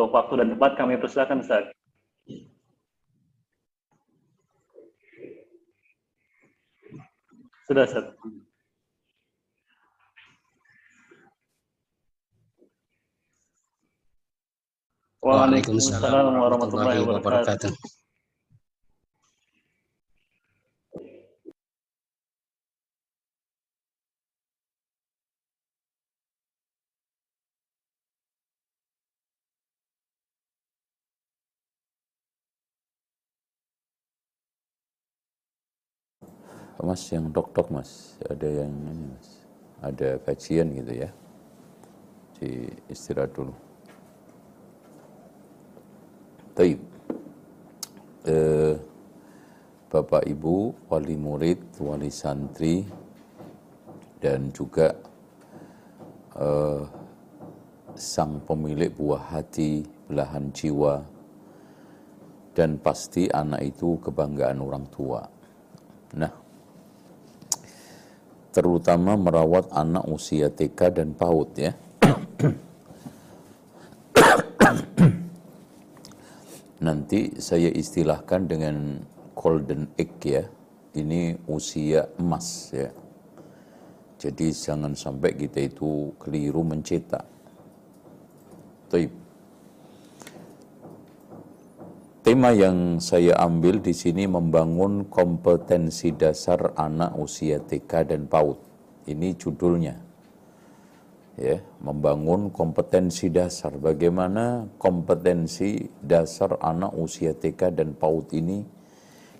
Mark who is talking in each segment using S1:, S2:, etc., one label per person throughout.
S1: Untuk waktu dan tempat kami persilakan Ustaz. Sudah Ustaz.
S2: Waalaikumsalam warahmatullahi wabarakatuh.
S3: Mas yang dok-dok mas, ada yang ini mas, ada kajian gitu ya, di istirahat dulu. Taib. Eh, Bapak Ibu, wali murid, wali santri, dan juga eh, sang pemilik buah hati, belahan jiwa, dan pasti anak itu kebanggaan orang tua. Nah, terutama merawat anak usia TK dan PAUD ya. Nanti saya istilahkan dengan golden egg ya. Ini usia emas ya. Jadi jangan sampai kita itu keliru mencetak. Taib. Tema yang saya ambil di sini membangun kompetensi dasar anak usia TK dan PAUD. Ini judulnya. Ya, membangun kompetensi dasar. Bagaimana kompetensi dasar anak usia TK dan PAUD ini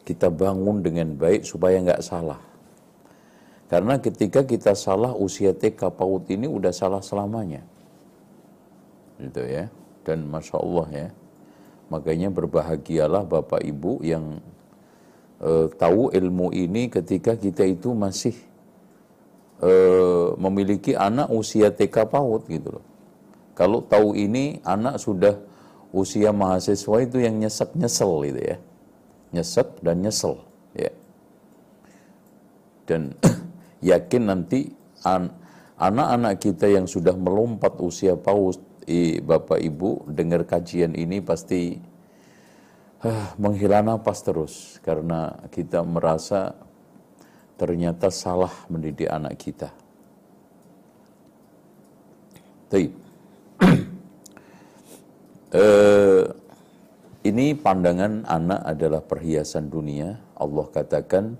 S3: kita bangun dengan baik supaya nggak salah. Karena ketika kita salah usia TK PAUD ini udah salah selamanya. Gitu ya. Dan Masya Allah ya Makanya berbahagialah Bapak Ibu yang uh, tahu ilmu ini ketika kita itu masih uh, memiliki anak usia TK PAUD gitu loh. Kalau tahu ini anak sudah usia mahasiswa itu yang nyesek nyesel gitu ya. Nyesek dan nyesel ya. Dan yakin nanti an anak-anak kita yang sudah melompat usia PAUD Bapak Ibu dengar kajian ini pasti uh, menghela nafas terus karena kita merasa ternyata salah mendidik anak kita. Taib. uh, ini pandangan anak adalah perhiasan dunia. Allah katakan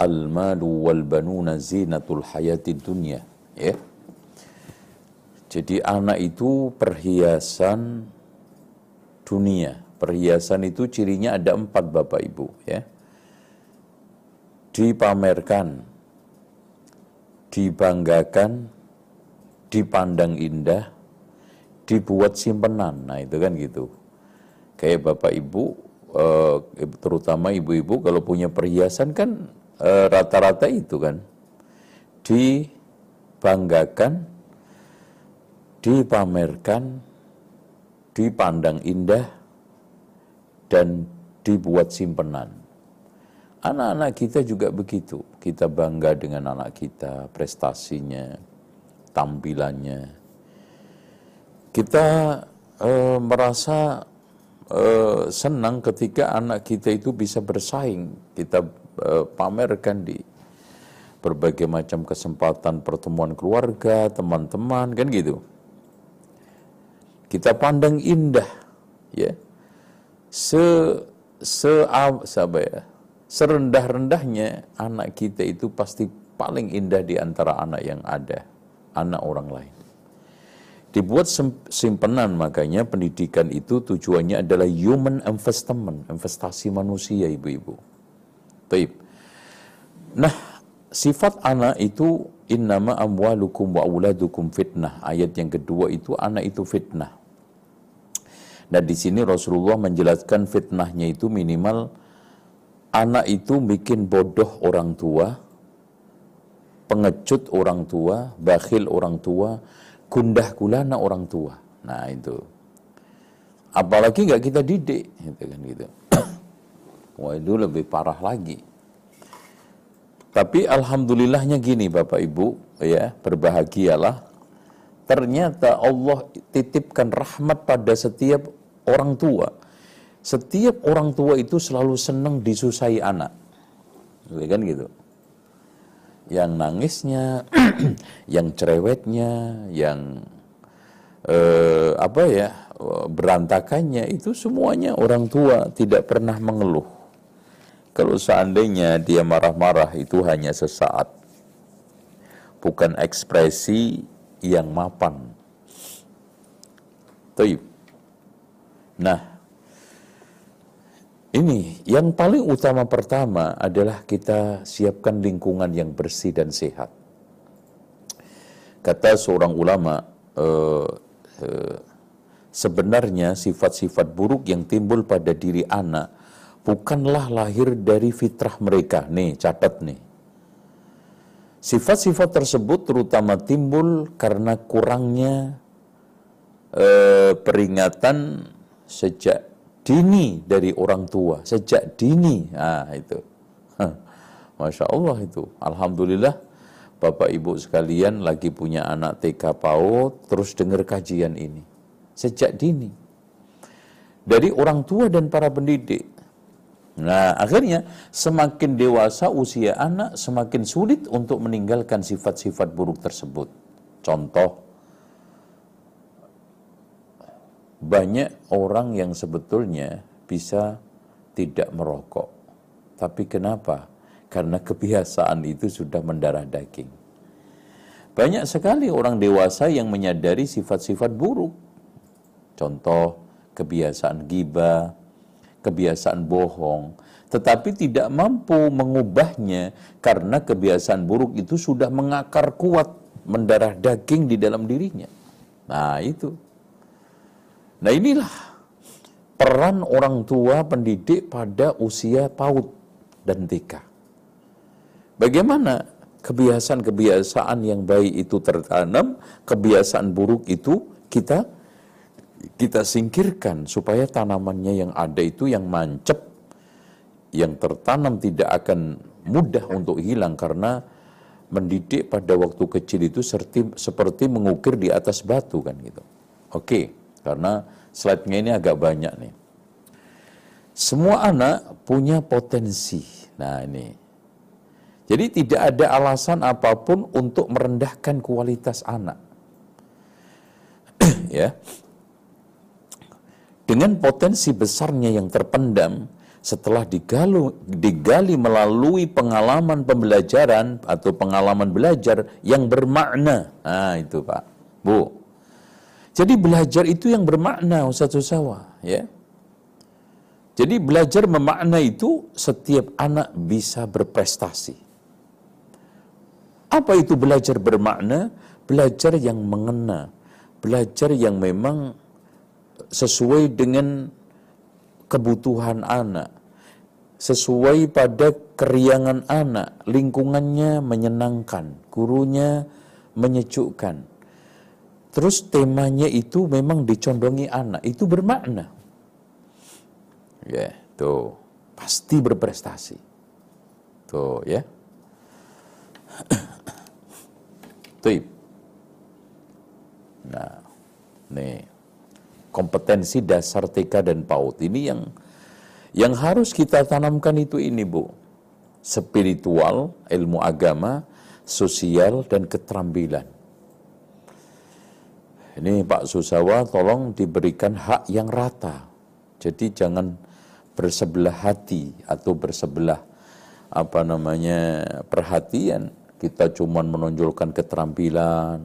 S3: al-malu wal banuna zinatul hayati dunya. Ya. Jadi anak itu perhiasan dunia. Perhiasan itu cirinya ada empat Bapak Ibu ya. Dipamerkan, dibanggakan, dipandang indah, dibuat simpenan. Nah itu kan gitu. Kayak Bapak Ibu, eh, terutama ibu-ibu kalau punya perhiasan kan eh, rata-rata itu kan. Dibanggakan, dipamerkan, dipandang indah, dan dibuat simpenan. Anak-anak kita juga begitu. Kita bangga dengan anak kita, prestasinya, tampilannya. Kita e, merasa e, senang ketika anak kita itu bisa bersaing. Kita e, pamerkan di berbagai macam kesempatan pertemuan keluarga, teman-teman, kan gitu kita pandang indah ya se se apa ya serendah-rendahnya anak kita itu pasti paling indah di antara anak yang ada anak orang lain dibuat simpenan makanya pendidikan itu tujuannya adalah human investment investasi manusia ibu-ibu Taib. Nah, sifat anak itu innama amwalukum wa auladukum fitnah. Ayat yang kedua itu anak itu fitnah. Dan di sini Rasulullah menjelaskan fitnahnya itu minimal anak itu bikin bodoh orang tua, pengecut orang tua, bakhil orang tua, gundah gulana orang tua. Nah itu. Apalagi nggak kita didik, gitu kan gitu. Wah itu lebih parah lagi. Tapi alhamdulillahnya gini Bapak Ibu, ya berbahagialah ternyata Allah titipkan rahmat pada setiap orang tua. Setiap orang tua itu selalu senang disusahi anak. Kan gitu. Yang nangisnya, yang cerewetnya, yang eh, apa ya berantakannya itu semuanya orang tua tidak pernah mengeluh. Kalau seandainya dia marah-marah itu hanya sesaat, bukan ekspresi yang mapan. Taib. Nah, ini yang paling utama pertama adalah kita siapkan lingkungan yang bersih dan sehat. Kata seorang ulama, eh, eh, sebenarnya sifat-sifat buruk yang timbul pada diri anak bukanlah lahir dari fitrah mereka. Nih, catat nih. Sifat-sifat tersebut terutama timbul karena kurangnya eh, peringatan sejak dini dari orang tua, sejak dini. Nah, itu. Masya Allah itu. Alhamdulillah Bapak Ibu sekalian lagi punya anak TK PAUD, terus dengar kajian ini. Sejak dini. Dari orang tua dan para pendidik. Nah, akhirnya semakin dewasa usia anak, semakin sulit untuk meninggalkan sifat-sifat buruk tersebut. Contoh, banyak orang yang sebetulnya bisa tidak merokok. Tapi kenapa? Karena kebiasaan itu sudah mendarah daging. Banyak sekali orang dewasa yang menyadari sifat-sifat buruk. Contoh, kebiasaan gibah, kebiasaan bohong, tetapi tidak mampu mengubahnya karena kebiasaan buruk itu sudah mengakar kuat, mendarah daging di dalam dirinya. Nah, itu. Nah, inilah peran orang tua pendidik pada usia PAUD dan TK. Bagaimana kebiasaan-kebiasaan yang baik itu tertanam, kebiasaan buruk itu kita kita singkirkan supaya tanamannya yang ada itu yang mancep, yang tertanam tidak akan mudah untuk hilang karena mendidik pada waktu kecil itu seperti, seperti mengukir di atas batu kan gitu. Oke, karena slide-nya ini agak banyak nih. Semua anak punya potensi. Nah ini. Jadi tidak ada alasan apa pun untuk merendahkan kualitas anak. ya, dengan potensi besarnya yang terpendam setelah digalu, digali melalui pengalaman pembelajaran atau pengalaman belajar yang bermakna. Nah, itu Pak. Bu. Jadi belajar itu yang bermakna Ustaz Usawa, ya. Jadi belajar memakna itu setiap anak bisa berprestasi. Apa itu belajar bermakna? Belajar yang mengena, belajar yang memang sesuai dengan kebutuhan anak, sesuai pada keriangan anak, lingkungannya menyenangkan, gurunya menyejukkan. Terus temanya itu memang dicondongi anak, itu bermakna. Ya, tuh pasti berprestasi. Tuh ya. Tuh. Nah, nih kompetensi dasar TK dan PAUD. Ini yang yang harus kita tanamkan itu ini Bu. Spiritual ilmu agama sosial dan keterampilan. Ini Pak Susawa tolong diberikan hak yang rata. Jadi jangan bersebelah hati atau bersebelah apa namanya perhatian. Kita cuma menonjolkan keterampilan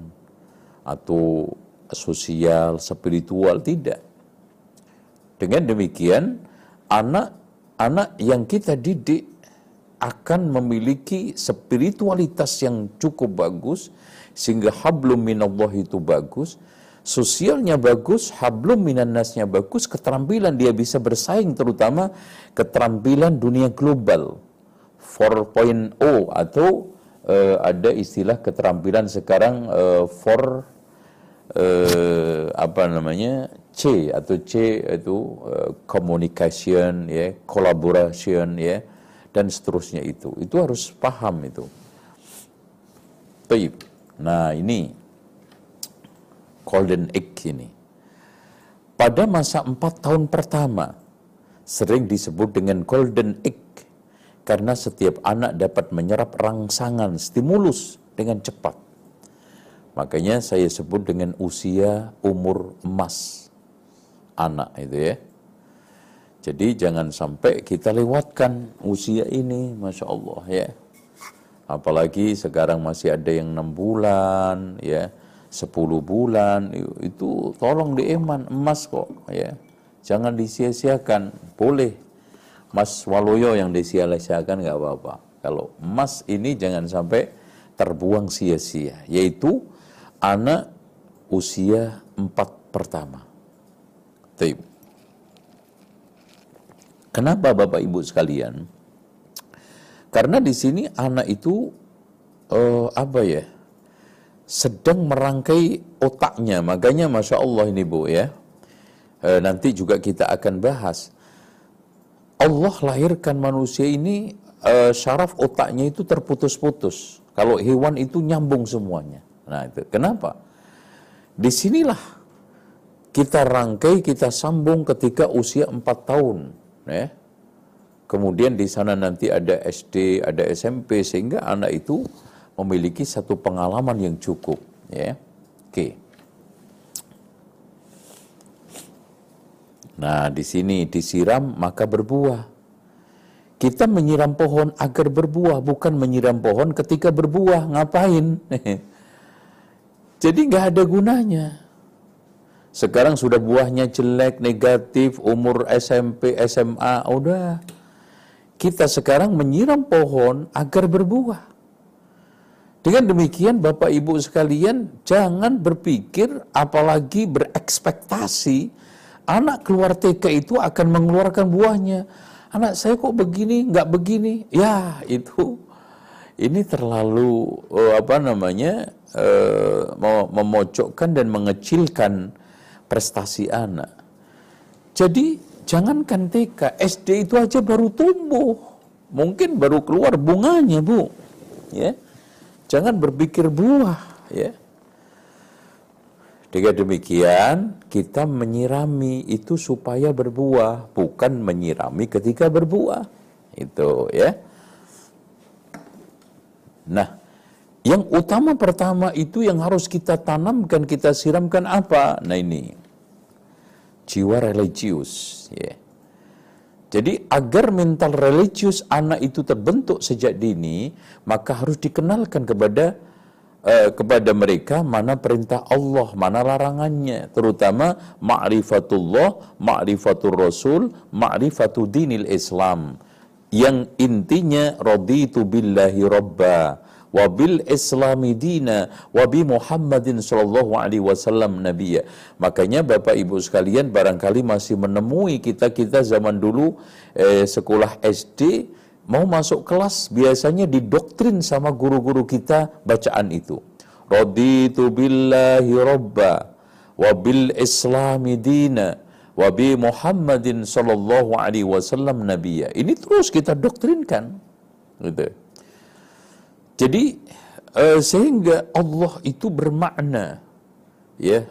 S3: atau sosial, spiritual, tidak. Dengan demikian, anak-anak yang kita didik akan memiliki spiritualitas yang cukup bagus, sehingga hablum minallah itu bagus, sosialnya bagus, hablum minannasnya bagus, keterampilan dia bisa bersaing terutama keterampilan dunia global 4.0 atau uh, ada istilah keterampilan sekarang uh, eh, apa namanya C atau C itu eh, communication ya collaboration ya dan seterusnya itu itu harus paham itu Taib. nah ini golden egg ini. Pada masa empat tahun pertama, sering disebut dengan golden egg karena setiap anak dapat menyerap rangsangan stimulus dengan cepat. Makanya saya sebut dengan usia umur emas anak itu ya. Jadi jangan sampai kita lewatkan usia ini, masya Allah ya. Apalagi sekarang masih ada yang enam bulan ya 10 bulan itu tolong dieman emas kok ya jangan disia-siakan boleh emas waloyo yang disia-siakan nggak apa-apa kalau emas ini jangan sampai terbuang sia-sia yaitu anak usia empat pertama Taib. Kenapa Bapak Ibu sekalian? Karena di sini anak itu uh, apa ya? sedang merangkai otaknya. Makanya Masya Allah ini Bu ya. E, nanti juga kita akan bahas. Allah lahirkan manusia ini e, syaraf otaknya itu terputus-putus. Kalau hewan itu nyambung semuanya. Nah itu kenapa? Di sinilah kita rangkai, kita sambung ketika usia 4 tahun. Ya. Kemudian di sana nanti ada SD, ada SMP, sehingga anak itu memiliki satu pengalaman yang cukup ya oke nah di sini disiram maka berbuah kita menyiram pohon agar berbuah bukan menyiram pohon ketika berbuah ngapain jadi nggak ada gunanya sekarang sudah buahnya jelek negatif umur SMP SMA udah kita sekarang menyiram pohon agar berbuah dengan demikian Bapak Ibu sekalian jangan berpikir apalagi berekspektasi anak keluar TK itu akan mengeluarkan buahnya. Anak saya kok begini, nggak begini. Ya itu ini terlalu uh, apa namanya uh, memojokkan dan mengecilkan prestasi anak. Jadi jangankan TK, SD itu aja baru tumbuh, mungkin baru keluar bunganya bu, ya. Jangan berpikir buah, ya. Dengan demikian, kita menyirami itu supaya berbuah, bukan menyirami ketika berbuah. Itu ya. Nah, yang utama pertama itu yang harus kita tanamkan, kita siramkan apa? Nah ini, jiwa religius. Ya. Jadi agar mental religius anak itu terbentuk sejak dini, maka harus dikenalkan kepada uh, kepada mereka mana perintah Allah, mana larangannya, terutama ma'rifatullah, ma'rifatul rasul, ma'rifatul dinil Islam. Yang intinya raditu billahi wabil islami dina wabi Muhammadin sallallahu alaihi wasallam nabiya. Makanya Bapak Ibu sekalian barangkali masih menemui kita-kita zaman dulu eh, sekolah SD mau masuk kelas biasanya didoktrin sama guru-guru kita bacaan itu. Raditu billahi rabba wabil islami dina wabi Muhammadin sallallahu alaihi wasallam nabiya. Ini terus kita doktrinkan. Gitu. Jadi uh, sehingga Allah itu bermakna ya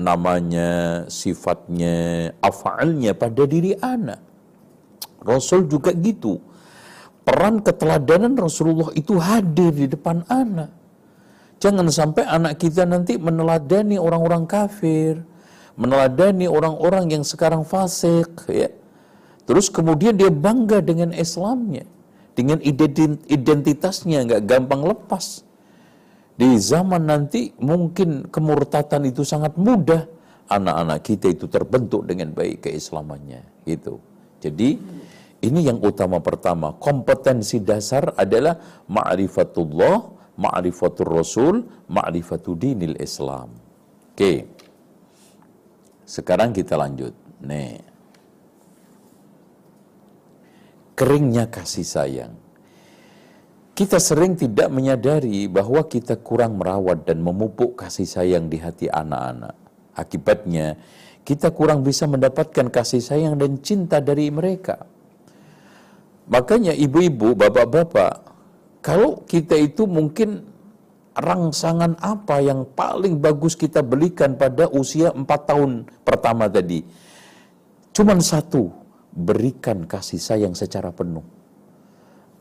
S3: namanya, sifatnya, afalnya pada diri anak. Rasul juga gitu. Peran keteladanan Rasulullah itu hadir di depan anak. Jangan sampai anak kita nanti meneladani orang-orang kafir, meneladani orang-orang yang sekarang fasik, ya. Terus kemudian dia bangga dengan Islamnya dengan identitasnya nggak gampang lepas. Di zaman nanti mungkin kemurtatan itu sangat mudah. Anak-anak kita itu terbentuk dengan baik keislamannya. Gitu. Jadi ini yang utama pertama. Kompetensi dasar adalah ma'rifatullah, ma'rifatul rasul, ma'rifatul dinil Islam. Oke. Sekarang kita lanjut. Nih keringnya kasih sayang. Kita sering tidak menyadari bahwa kita kurang merawat dan memupuk kasih sayang di hati anak-anak. Akibatnya, kita kurang bisa mendapatkan kasih sayang dan cinta dari mereka. Makanya ibu-ibu, bapak-bapak, kalau kita itu mungkin rangsangan apa yang paling bagus kita belikan pada usia 4 tahun pertama tadi? Cuman satu, berikan kasih sayang secara penuh.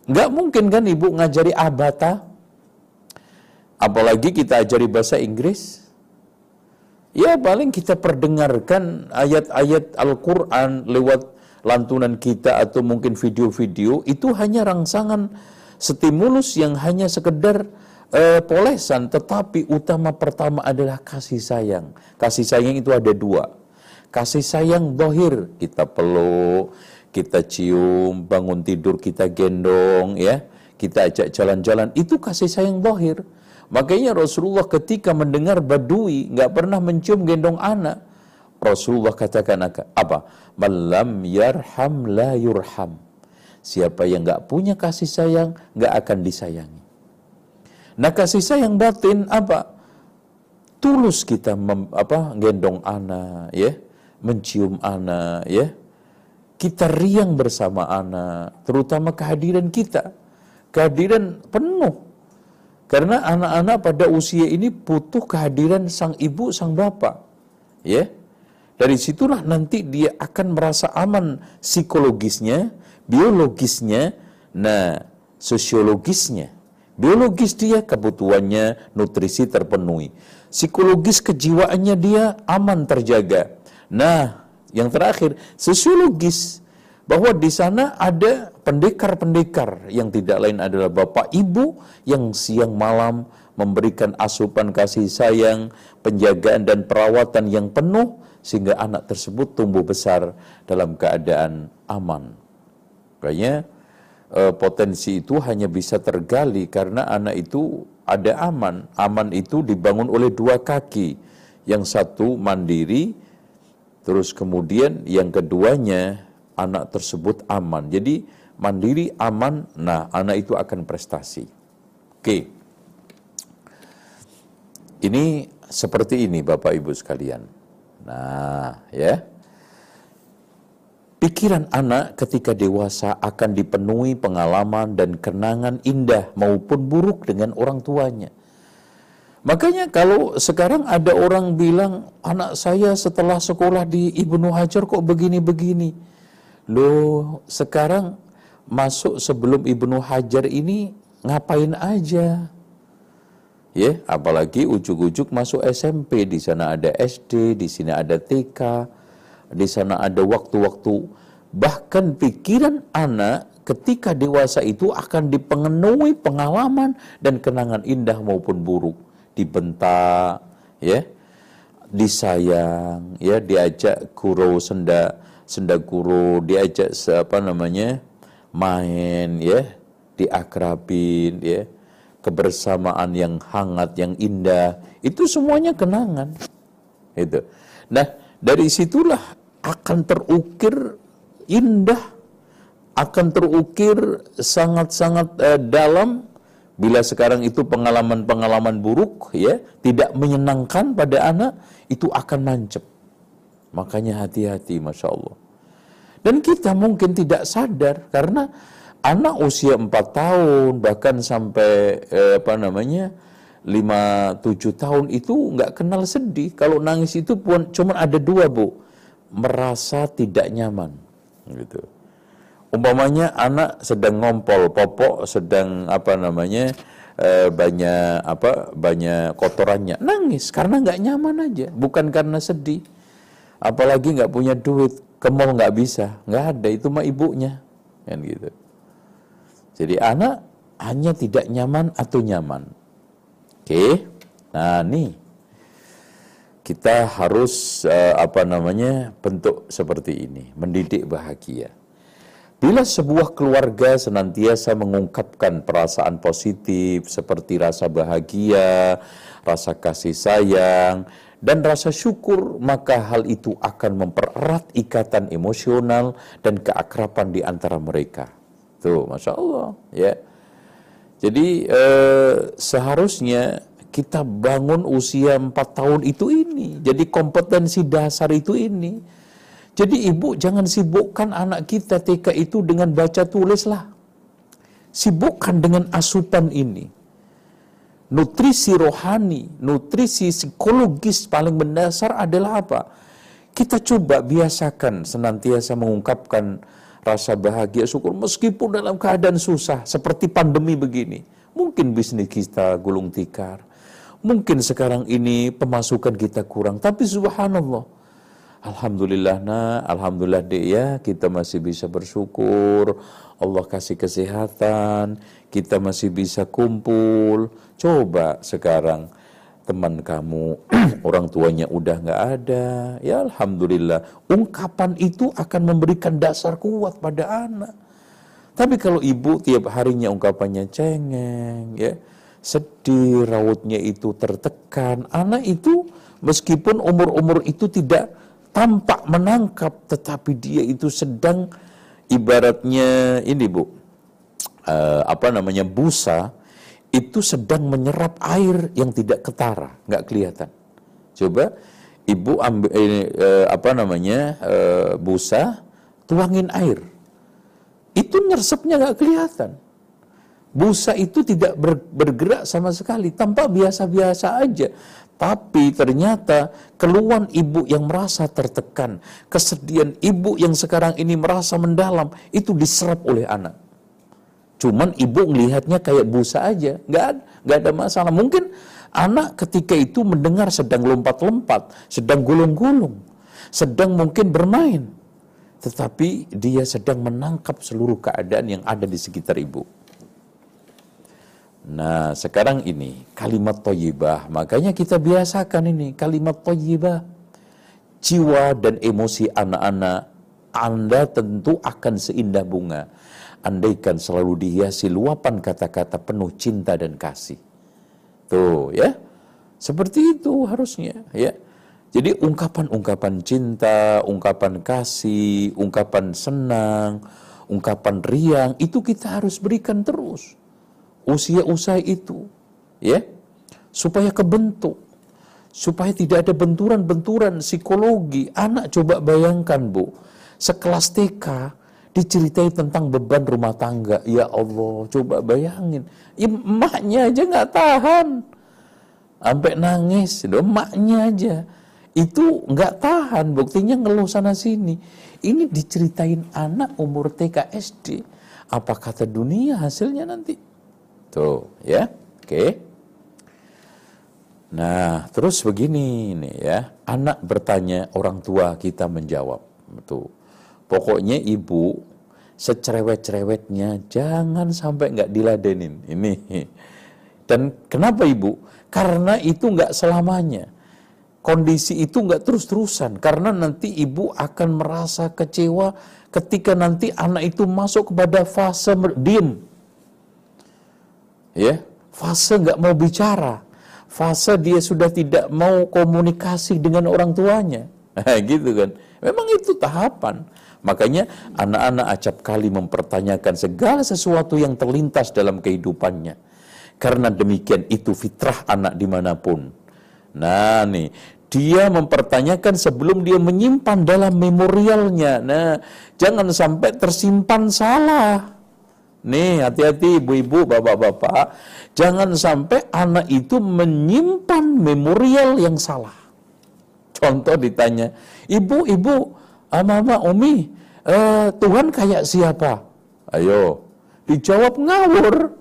S3: Nggak mungkin kan ibu ngajari abata, apalagi kita ajari bahasa Inggris. Ya paling kita perdengarkan ayat-ayat Al-Quran lewat lantunan kita atau mungkin video-video itu hanya rangsangan stimulus yang hanya sekedar uh, polesan tetapi utama pertama adalah kasih sayang kasih sayang itu ada dua kasih sayang dohir kita peluk kita cium bangun tidur kita gendong ya kita ajak jalan-jalan itu kasih sayang dohir makanya Rasulullah ketika mendengar badui nggak pernah mencium gendong anak Rasulullah katakan apa? Malam yarham la yurham. Siapa yang nggak punya kasih sayang, nggak akan disayangi. Nah kasih sayang batin apa? Tulus kita mem, apa gendong anak, ya, mencium anak, ya. Kita riang bersama anak, terutama kehadiran kita, kehadiran penuh. Karena anak-anak pada usia ini butuh kehadiran sang ibu, sang bapak, ya dari situlah nanti dia akan merasa aman psikologisnya, biologisnya, nah sosiologisnya. Biologis dia kebutuhannya nutrisi terpenuhi. Psikologis kejiwaannya dia aman terjaga. Nah, yang terakhir sosiologis bahwa di sana ada pendekar-pendekar yang tidak lain adalah bapak ibu yang siang malam memberikan asupan kasih sayang, penjagaan dan perawatan yang penuh sehingga anak tersebut tumbuh besar dalam keadaan aman. Makanya eh, potensi itu hanya bisa tergali karena anak itu ada aman. Aman itu dibangun oleh dua kaki. Yang satu mandiri, terus kemudian yang keduanya anak tersebut aman. Jadi mandiri aman, nah anak itu akan prestasi. Oke. Ini seperti ini Bapak Ibu sekalian. Nah, ya. Pikiran anak ketika dewasa akan dipenuhi pengalaman dan kenangan indah maupun buruk dengan orang tuanya. Makanya kalau sekarang ada orang bilang anak saya setelah sekolah di Ibnu Hajar kok begini-begini. Loh, sekarang masuk sebelum Ibnu Hajar ini ngapain aja? ya apalagi ujuk-ujuk masuk SMP di sana ada SD di sini ada TK di sana ada waktu-waktu bahkan pikiran anak ketika dewasa itu akan dipenuhi pengalaman dan kenangan indah maupun buruk dibentak ya disayang ya diajak guru senda senda guru diajak apa namanya main ya diakrabin ya kebersamaan yang hangat, yang indah, itu semuanya kenangan. Itu. Nah, dari situlah akan terukir indah, akan terukir sangat-sangat uh, dalam bila sekarang itu pengalaman-pengalaman buruk ya, tidak menyenangkan pada anak, itu akan nancep. Makanya hati-hati, Masya Allah. Dan kita mungkin tidak sadar karena anak usia 4 tahun bahkan sampai eh, apa namanya 5 7 tahun itu nggak kenal sedih. Kalau nangis itu pun cuma ada dua, Bu. Merasa tidak nyaman gitu. Umpamanya anak sedang ngompol, popok sedang apa namanya? Eh, banyak apa banyak kotorannya nangis karena nggak nyaman aja bukan karena sedih apalagi nggak punya duit ke mall nggak bisa nggak ada itu mah ibunya kan gitu jadi anak hanya tidak nyaman atau nyaman. Oke. Nah, nih kita harus uh, apa namanya? bentuk seperti ini, mendidik bahagia. Bila sebuah keluarga senantiasa mengungkapkan perasaan positif seperti rasa bahagia, rasa kasih sayang, dan rasa syukur, maka hal itu akan mempererat ikatan emosional dan keakraban di antara mereka. Tuh, masya Allah, ya. Jadi eh, seharusnya kita bangun usia 4 tahun itu ini. Jadi kompetensi dasar itu ini. Jadi ibu jangan sibukkan anak kita TK itu dengan baca tulis lah. Sibukkan dengan asupan ini. nutrisi rohani, nutrisi psikologis paling mendasar adalah apa? Kita coba biasakan senantiasa mengungkapkan rasa bahagia syukur meskipun dalam keadaan susah seperti pandemi begini. Mungkin bisnis kita gulung tikar. Mungkin sekarang ini pemasukan kita kurang, tapi subhanallah. Alhamdulillah nah, alhamdulillah dek ya, kita masih bisa bersyukur. Allah kasih kesehatan, kita masih bisa kumpul. Coba sekarang teman kamu, orang tuanya udah nggak ada, ya alhamdulillah. Ungkapan itu akan memberikan dasar kuat pada anak. Tapi kalau ibu tiap harinya ungkapannya cengeng, ya sedih, rautnya itu tertekan, anak itu meskipun umur-umur itu tidak tampak menangkap, tetapi dia itu sedang ibaratnya ini bu, uh, apa namanya busa itu sedang menyerap air yang tidak ketara, nggak kelihatan. Coba ibu ambil eh, apa namanya eh, busa, tuangin air, itu nyersepnya nggak kelihatan. Busa itu tidak ber, bergerak sama sekali, tampak biasa-biasa aja. Tapi ternyata keluhan ibu yang merasa tertekan, kesedihan ibu yang sekarang ini merasa mendalam, itu diserap oleh anak. Cuman ibu melihatnya kayak busa aja, nggak nggak ada masalah. Mungkin anak ketika itu mendengar sedang lompat-lompat, sedang gulung-gulung, sedang mungkin bermain, tetapi dia sedang menangkap seluruh keadaan yang ada di sekitar ibu. Nah, sekarang ini kalimat toyibah, makanya kita biasakan ini kalimat toyibah. Jiwa dan emosi anak-anak Anda tentu akan seindah bunga andaikan selalu dihiasi luapan kata-kata penuh cinta dan kasih. Tuh ya. Seperti itu harusnya ya. Jadi ungkapan-ungkapan cinta, ungkapan kasih, ungkapan senang, ungkapan riang itu kita harus berikan terus. Usia usai itu ya. Supaya kebentuk supaya tidak ada benturan-benturan psikologi. Anak coba bayangkan, Bu, sekelas TK diceritai tentang beban rumah tangga. Ya Allah, coba bayangin. Ya, emaknya aja nggak tahan. Sampai nangis, emaknya aja. Itu nggak tahan, buktinya ngeluh sana sini. Ini diceritain anak umur TK SD. Apa kata dunia hasilnya nanti? Tuh, ya. Oke. Nah, terus begini nih ya. Anak bertanya, orang tua kita menjawab. Tuh Pokoknya ibu secerewet-cerewetnya jangan sampai nggak diladenin. Ini. Dan kenapa ibu? Karena itu nggak selamanya. Kondisi itu nggak terus-terusan. Karena nanti ibu akan merasa kecewa ketika nanti anak itu masuk kepada fase diem. Ya, fase nggak mau bicara. Fase dia sudah tidak mau komunikasi dengan orang tuanya. gitu kan. Memang itu tahapan. Makanya anak-anak acap kali mempertanyakan segala sesuatu yang terlintas dalam kehidupannya. Karena demikian itu fitrah anak di mana pun. Nah nih, dia mempertanyakan sebelum dia menyimpan dalam memorialnya. Nah, jangan sampai tersimpan salah. Nih, hati-hati ibu-ibu, bapak-bapak. Jangan sampai anak itu menyimpan memorial yang salah. Contoh ditanya, ibu, ibu, Mama, Umi, eh, Tuhan kayak siapa? Ayo, dijawab ngawur.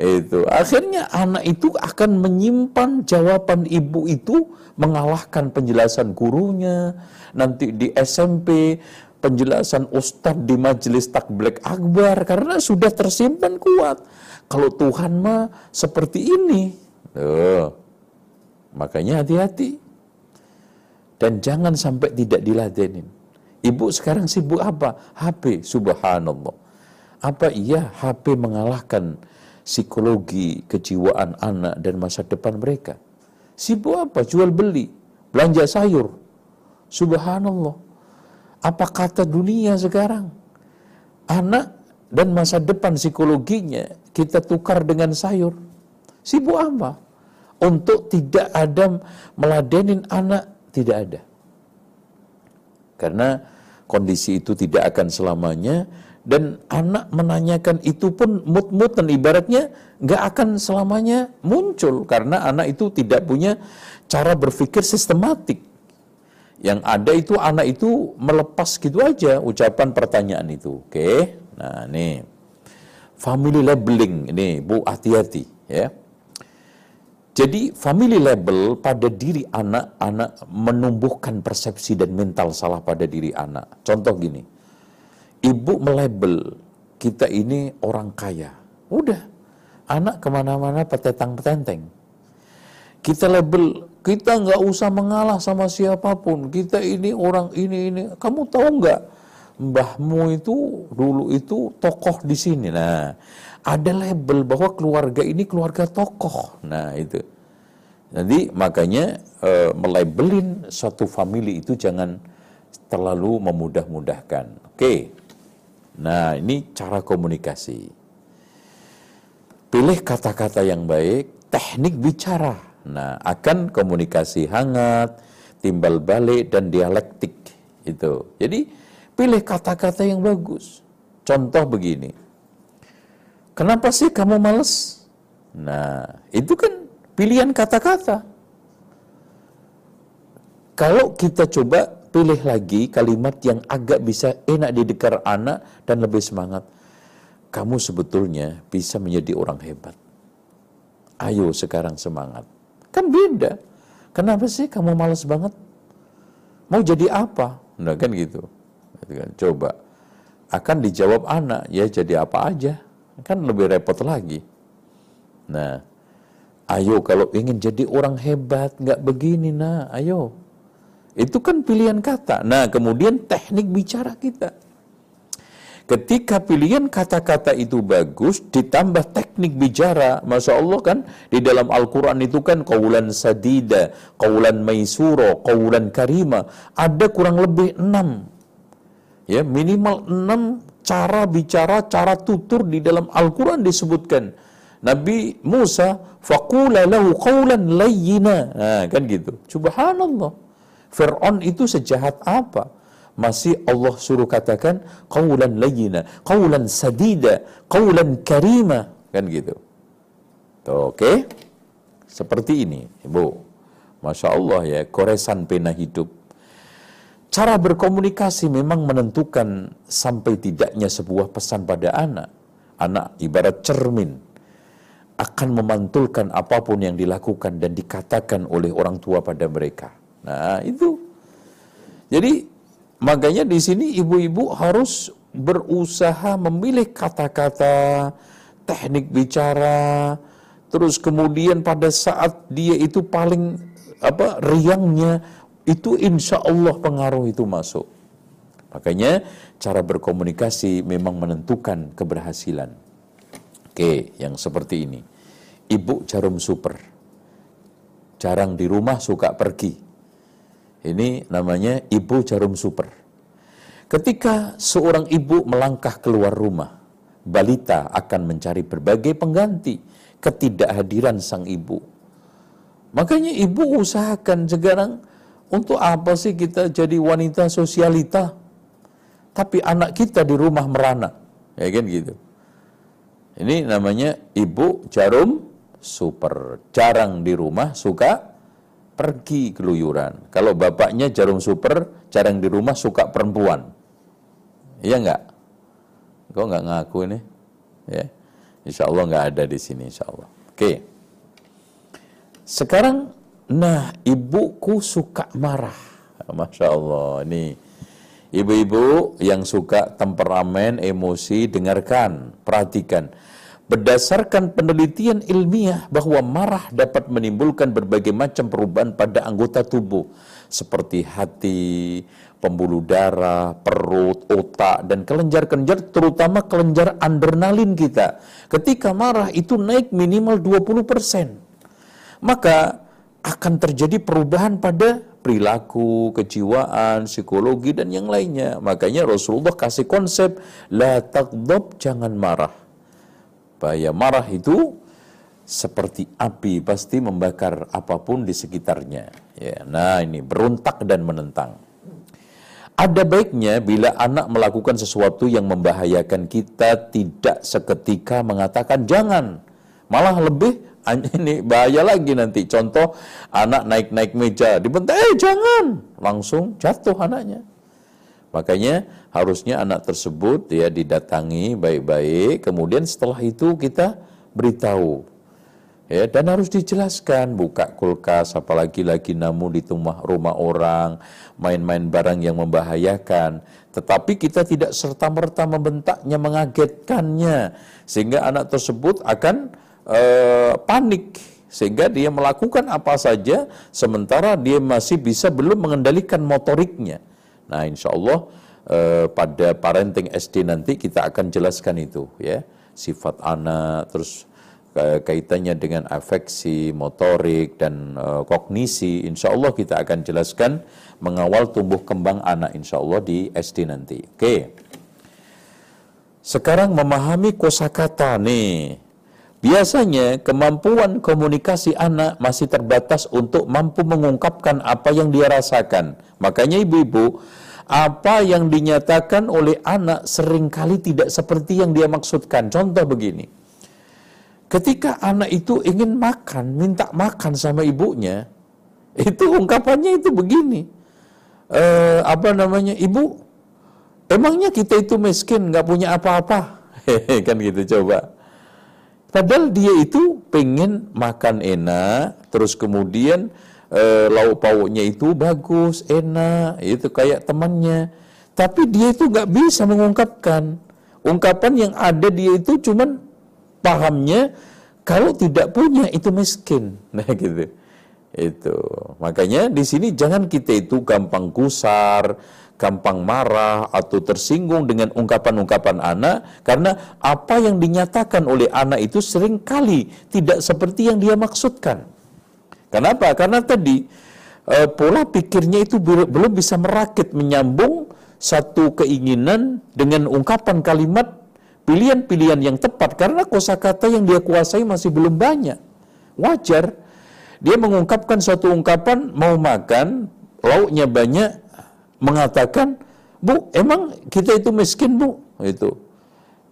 S3: Itu akhirnya anak itu akan menyimpan jawaban ibu itu mengalahkan penjelasan gurunya. Nanti di SMP penjelasan ustadz di majelis takblik akbar karena sudah tersimpan kuat. Kalau Tuhan mah seperti ini. Makanya hati-hati. Dan jangan sampai tidak diladenin. Ibu sekarang sibuk apa? HP, subhanallah. Apa iya HP mengalahkan psikologi, kejiwaan anak dan masa depan mereka? Sibuk apa? Jual beli, belanja sayur. Subhanallah. Apa kata dunia sekarang? Anak dan masa depan psikologinya kita tukar dengan sayur. Sibuk apa? Untuk tidak ada meladenin anak, tidak ada. Karena kondisi itu tidak akan selamanya dan anak menanyakan itu pun mut-mutan ibaratnya nggak akan selamanya muncul karena anak itu tidak punya cara berpikir sistematik. Yang ada itu anak itu melepas gitu aja ucapan pertanyaan itu. Oke. Nah, nih. Family labeling ini Bu hati-hati ya. Jadi family label pada diri anak-anak menumbuhkan persepsi dan mental salah pada diri anak. Contoh gini, ibu melabel kita ini orang kaya. Udah, anak ke mana-mana petetang petenteng. Kita label, kita nggak usah mengalah sama siapa pun. Kita ini orang ini ini. Kamu tahu nggak, mbahmu itu dulu itu tokoh di sini. Nah, ada label bahwa keluarga ini keluarga tokoh. Nah itu. Jadi makanya e, melabelin suatu family itu jangan terlalu memudah-mudahkan. Oke. Nah, ini cara komunikasi. Pilih kata-kata yang baik, teknik bicara. Nah, akan komunikasi hangat, timbal balik dan dialektik itu. Jadi, pilih kata-kata yang bagus. Contoh begini. Kenapa sih kamu males? Nah, itu kan pilihan kata-kata. Kalau kita coba pilih lagi kalimat yang agak bisa enak didengar anak dan lebih semangat. Kamu sebetulnya bisa menjadi orang hebat. Ayo sekarang semangat. Kan beda. Kenapa sih kamu malas banget? Mau jadi apa? Nah kan gitu. gitu kan. Coba. Akan dijawab anak, ya jadi apa aja. Kan lebih repot lagi. Nah, ayo kalau ingin jadi orang hebat, nggak begini nah, ayo itu kan pilihan kata. Nah, kemudian teknik bicara kita. Ketika pilihan kata-kata itu bagus, ditambah teknik bicara, Masya Allah kan, di dalam Al-Quran itu kan kaulan sadida, kaulan maisuro, kaulan karima, ada kurang lebih enam. Ya, minimal enam cara bicara, cara tutur di dalam Al-Quran disebutkan. Nabi Musa, faqula lahu qawlan layyina. Nah, kan gitu. Subhanallah. Fir'aun itu sejahat apa? Masih Allah suruh katakan qawlan layyina, qawlan sadida, qawlan karima, kan gitu. Oke. Okay? Seperti ini, Ibu. Masya Allah ya, koresan pena hidup. Cara berkomunikasi memang menentukan sampai tidaknya sebuah pesan pada anak. Anak ibarat cermin, akan memantulkan apa pun yang dilakukan dan dikatakan oleh orang tua pada mereka. Nah, itu. Jadi makanya di sini ibu-ibu harus berusaha memilih kata-kata, teknik bicara, terus kemudian pada saat dia itu paling apa riangnya itu insya Allah pengaruh itu masuk. Makanya cara berkomunikasi memang menentukan keberhasilan. Oke, yang seperti ini. Ibu jarum super. Jarang di rumah suka pergi. Ini namanya ibu jarum super. Ketika seorang ibu melangkah keluar rumah, balita akan mencari berbagai pengganti ketidakhadiran sang ibu. Makanya ibu usahakan sekarang untuk apa sih kita jadi wanita sosialita? Tapi anak kita di rumah merana. Ya kan gitu. Ini namanya ibu jarum super. Jarang di rumah, suka pergi keluyuran. Kalau bapaknya jarum super, jarang di rumah suka perempuan. Iya enggak? Kok enggak ngaku ini? Ya. Insya Allah enggak ada di sini insya Allah. Oke. Sekarang, nah ibuku suka marah. Masya Allah, ini ibu-ibu yang suka temperamen, emosi, dengarkan, perhatikan Berdasarkan penelitian ilmiah bahwa marah dapat menimbulkan berbagai macam perubahan pada anggota tubuh seperti hati, pembuluh darah, perut, otak, dan kelenjar-kelenjar terutama kelenjar adrenalin kita. Ketika marah itu naik minimal 20%. Maka akan terjadi perubahan pada perilaku, kejiwaan, psikologi, dan yang lainnya. Makanya Rasulullah kasih konsep, la tagdob, jangan marah Bahaya marah itu seperti api pasti membakar apa pun di sekitarnya. Ya, nah ini berontak dan menentang. Ada baiknya bila anak melakukan sesuatu yang membahayakan kita tidak seketika mengatakan jangan. Malah lebih ini bahaya lagi nanti. Contoh anak naik-naik meja, dibentak, eh jangan. Langsung jatuh anaknya. Makanya harusnya anak tersebut ya didatangi baik-baik, kemudian setelah itu kita beritahu. Ya dan harus dijelaskan buka kulkas apalagi lagi namu di rumah rumah orang main-main barang yang membahayakan. Tetapi kita tidak serta merta membentaknya mengagetkannya sehingga anak tersebut akan uh, panik sehingga dia melakukan apa saja sementara dia masih bisa belum mengendalikan motoriknya nah insya Allah uh, pada parenting SD nanti kita akan jelaskan itu ya sifat anak terus kaitannya dengan afeksi, motorik, dan uh, kognisi, insya Allah kita akan jelaskan mengawal tumbuh kembang anak insya Allah di SD nanti. Oke. Sekarang memahami kosakata nih. Biasanya kemampuan komunikasi anak masih terbatas untuk mampu mengungkapkan apa yang dia rasakan. Makanya ibu-ibu, apa yang dinyatakan oleh anak sering kali tidak seperti yang dia maksudkan. Contoh begini Ketika anak itu ingin makan, minta makan sama ibunya, itu ungkapannya itu begini. E, apa namanya, ibu, emangnya kita itu miskin, nggak punya apa-apa? kan gitu coba. Padahal dia itu pengen makan enak, terus kemudian e, lauk pauknya itu bagus, enak, itu kayak temannya. Tapi dia itu nggak bisa mengungkapkan. Ungkapan yang ada dia itu cuman pahamnya kalau tidak punya itu miskin. Nah gitu. Itu. Makanya di sini jangan kita itu gampang gusar, gampang marah atau tersinggung dengan ungkapan-ungkapan anak karena apa yang dinyatakan oleh anak itu sering kali tidak seperti yang dia maksudkan. Kenapa? Karena tadi eh, pola pikirnya itu belum bisa merakit menyambung satu keinginan dengan ungkapan kalimat pilihan-pilihan yang tepat karena kosakata yang dia kuasai masih belum banyak. Wajar dia mengungkapkan suatu ungkapan mau makan, lauknya banyak, mengatakan, "Bu, emang kita itu miskin, Bu?" Itu.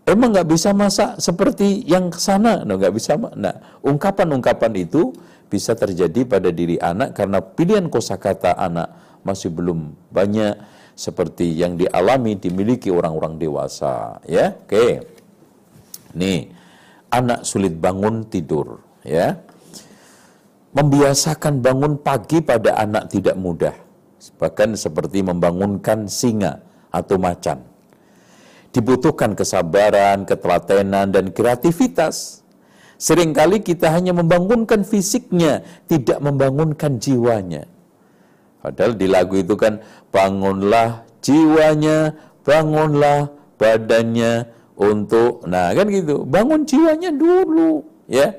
S3: Emang nggak bisa masak seperti yang sana? No, nggak bisa. Nah, ungkapan-ungkapan itu bisa terjadi pada diri anak karena pilihan kosakata anak masih belum banyak seperti yang dialami dimiliki orang-orang dewasa ya. Oke. Nih anak sulit bangun tidur ya. Membiasakan bangun pagi pada anak tidak mudah bahkan seperti membangunkan singa atau macan. Dibutuhkan kesabaran ketelatenan dan kreativitas sering kali kita hanya membangunkan fisiknya tidak membangunkan jiwanya Padahal di lagu itu kan bangunlah jiwanya, bangunlah badannya untuk nah kan gitu. Bangun jiwanya dulu ya.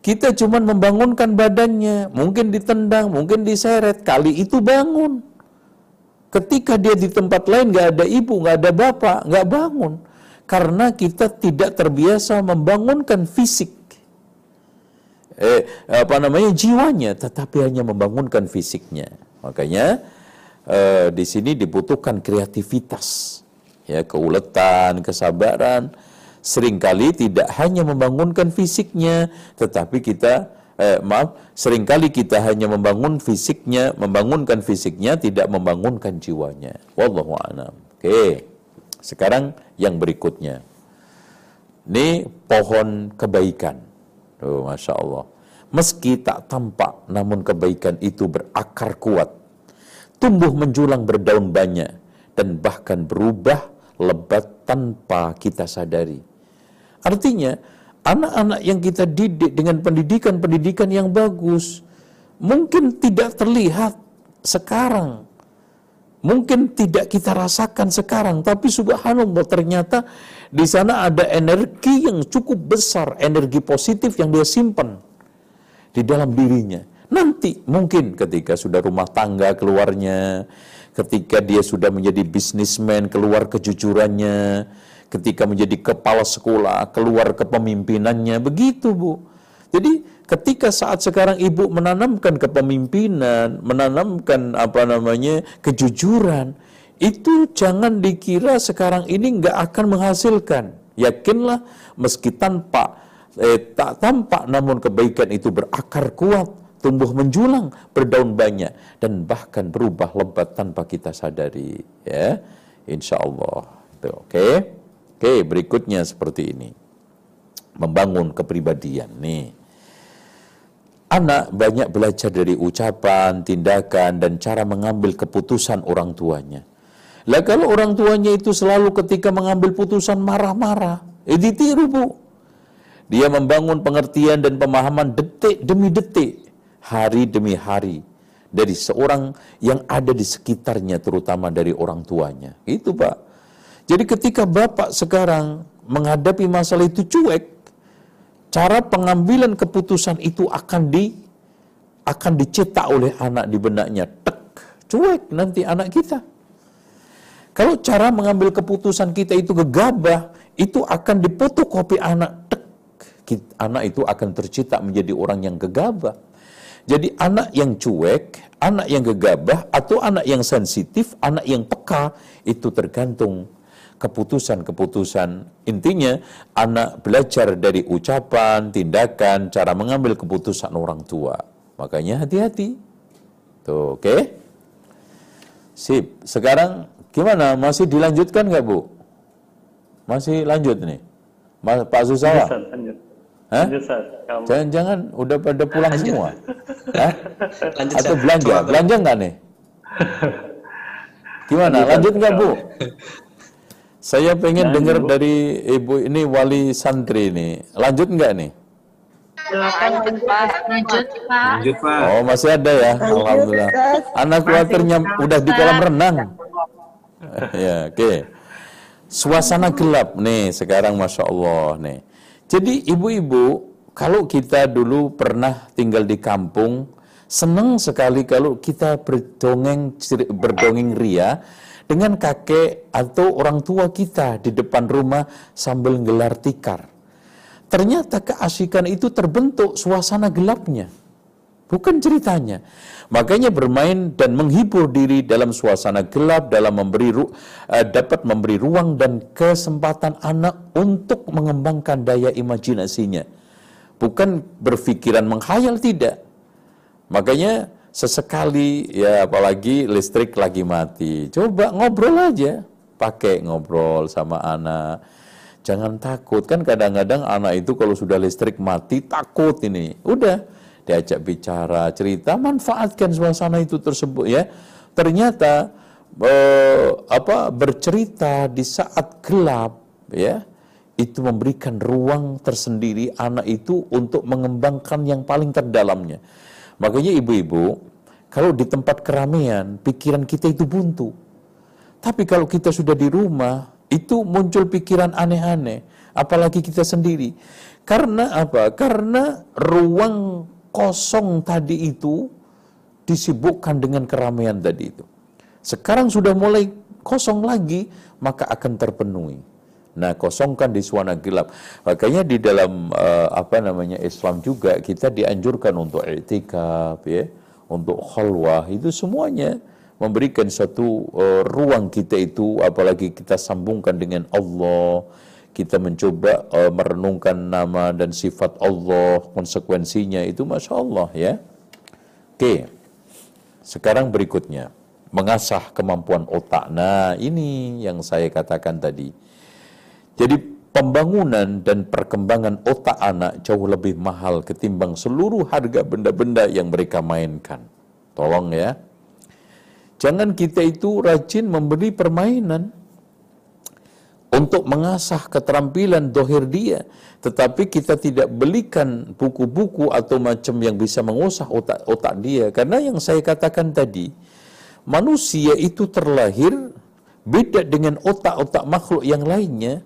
S3: Kita cuma membangunkan badannya, mungkin ditendang, mungkin diseret, kali itu bangun. Ketika dia di tempat lain nggak ada ibu, nggak ada bapak, nggak bangun. Karena kita tidak terbiasa membangunkan fisik eh, apa namanya jiwanya, tetapi hanya membangunkan fisiknya. Makanya eh, di sini dibutuhkan kreativitas, ya keuletan, kesabaran. Seringkali tidak hanya membangunkan fisiknya, tetapi kita eh, maaf, sering kali kita hanya membangun fisiknya, membangunkan fisiknya, tidak membangunkan jiwanya. Wallahu a'lam. Oke. Sekarang yang berikutnya. Ini pohon kebaikan. Oh, Masya Allah. Meski tak tampak, namun kebaikan itu berakar kuat. Tumbuh menjulang berdaun banyak, dan bahkan berubah lebat tanpa kita sadari. Artinya, anak-anak yang kita didik dengan pendidikan-pendidikan yang bagus, mungkin tidak terlihat sekarang, mungkin tidak kita rasakan sekarang, tapi subhanallah ternyata di sana ada energi yang cukup besar, energi positif yang dia simpan di dalam dirinya. Nanti mungkin ketika sudah rumah tangga keluarnya, ketika dia sudah menjadi bisnismen keluar kejujurannya, ketika menjadi kepala sekolah keluar kepemimpinannya, begitu Bu. Jadi ketika saat sekarang ibu menanamkan kepemimpinan, menanamkan apa namanya kejujuran, itu jangan dikira sekarang ini nggak akan menghasilkan. Yakinlah meski tanpa eh, tak tampak namun kebaikan itu berakar kuat, tumbuh menjulang, berdaun banyak dan bahkan berubah lebat tanpa kita sadari. Ya, insya Allah. Oke, okay? okay, berikutnya seperti ini, membangun kepribadian nih. Anak banyak belajar dari ucapan, tindakan, dan cara mengambil keputusan orang tuanya. Lah kalau orang tuanya itu selalu ketika mengambil putusan marah-marah, eh ditiru bu. Dia membangun pengertian dan pemahaman detik demi detik, hari demi hari dari seorang yang ada di sekitarnya terutama dari orang tuanya. Itu Pak. Jadi ketika Bapak sekarang menghadapi masalah itu cuek, cara pengambilan keputusan itu akan di akan dicetak oleh anak di benaknya. Tek, cuek nanti anak kita. Kalau cara mengambil keputusan kita itu gegabah, itu akan dipotokopi anak. Tek, anak itu akan tercipta menjadi orang yang gegabah. Jadi anak yang cuek, anak yang gegabah, atau anak yang sensitif, anak yang peka, itu tergantung keputusan-keputusan. Intinya, anak belajar dari ucapan, tindakan, cara mengambil keputusan orang tua. Makanya hati-hati. Tuh, oke? Okay? Sip. Sekarang Gimana? Masih dilanjutkan nggak Bu? Masih lanjut nih? Mas, Pak Susawa? Lanjut, Hah? Jangan-jangan udah pada pulang lanjut. semua? Hah? Lanjut, Atau belanja? Belanja nggak nih? Gimana? Lanjut nggak Bu? Saya pengen dengar dari Ibu ini wali santri ini. Lanjut nggak nih?
S4: Lanjut Pak. Lanjut Pak. Lanjut Pak.
S3: Oh masih ada ya, Alhamdulillah. Anak khawatirnya udah di kolam renang. ya, oke. Okay. Suasana gelap nih sekarang Masya Allah nih. Jadi ibu-ibu, kalau kita dulu pernah tinggal di kampung, senang sekali kalau kita berdongeng berdongeng ria dengan kakek atau orang tua kita di depan rumah sambil gelar tikar. Ternyata keasikan itu terbentuk suasana gelapnya. Bukan ceritanya. Makanya bermain dan menghibur diri dalam suasana gelap dalam memberi ru, uh, dapat memberi ruang dan kesempatan anak untuk mengembangkan daya imajinasinya. Bukan berpikiran menghayal tidak. Makanya sesekali ya apalagi listrik lagi mati, coba ngobrol aja, pakai ngobrol sama anak. Jangan takut kan kadang-kadang anak itu kalau sudah listrik mati takut ini. Udah diajak bicara, cerita, manfaatkan suasana itu tersebut ya. Ternyata eh, apa bercerita di saat gelap ya itu memberikan ruang tersendiri anak itu untuk mengembangkan yang paling terdalamnya. Makanya ibu-ibu, kalau di tempat keramaian, pikiran kita itu buntu. Tapi kalau kita sudah di rumah, itu muncul pikiran aneh-aneh, apalagi kita sendiri. Karena apa? Karena ruang kosong tadi itu disibukkan dengan keramaian tadi itu. Sekarang sudah mulai kosong lagi, maka akan terpenuhi. Nah, kosongkan di suana gelap. Makanya di dalam uh, apa namanya Islam juga kita dianjurkan untuk i'tikaf ya, untuk khalwah itu semuanya memberikan satu uh, ruang kita itu apalagi kita sambungkan dengan Allah kita mencoba uh, merenungkan nama dan sifat Allah, konsekuensinya itu Masya Allah ya. Oke, sekarang berikutnya, mengasah kemampuan otak. Nah ini yang saya katakan tadi. Jadi pembangunan dan perkembangan otak anak jauh lebih mahal ketimbang seluruh harga benda-benda yang mereka mainkan. Tolong ya. Jangan kita itu rajin memberi permainan untuk mengasah keterampilan dohir dia. Tetapi kita tidak belikan buku-buku atau macam yang bisa mengusah otak-otak dia. Karena yang saya katakan tadi, manusia itu terlahir beda dengan otak-otak makhluk yang lainnya.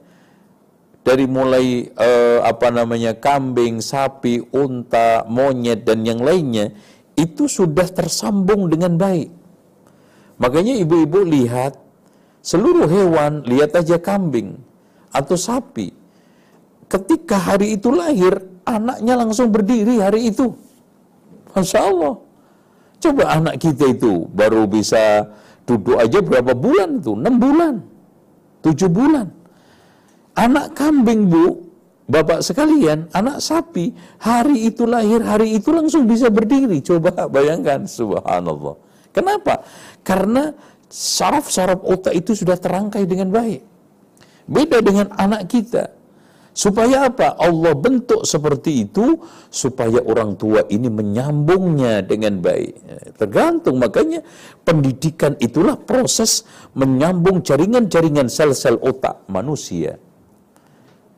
S3: Dari mulai uh, apa namanya kambing, sapi, unta, monyet dan yang lainnya itu sudah tersambung dengan baik. Makanya ibu-ibu lihat Seluruh hewan, lihat aja kambing atau sapi. Ketika hari itu lahir, anaknya langsung berdiri hari itu. Masya Allah. Coba anak kita itu baru bisa Duduk aja berapa bulan tuh? 6 bulan. 7 bulan. Anak kambing, Bu, Bapak sekalian, anak sapi, hari itu lahir, hari itu langsung bisa berdiri. Coba bayangkan, subhanallah. Kenapa? Karena saraf-saraf otak itu sudah terangkai dengan baik. Beda dengan anak kita. Supaya apa? Allah bentuk seperti itu supaya orang tua ini menyambungnya dengan baik. Tergantung makanya pendidikan itulah proses menyambung jaringan-jaringan sel-sel otak manusia.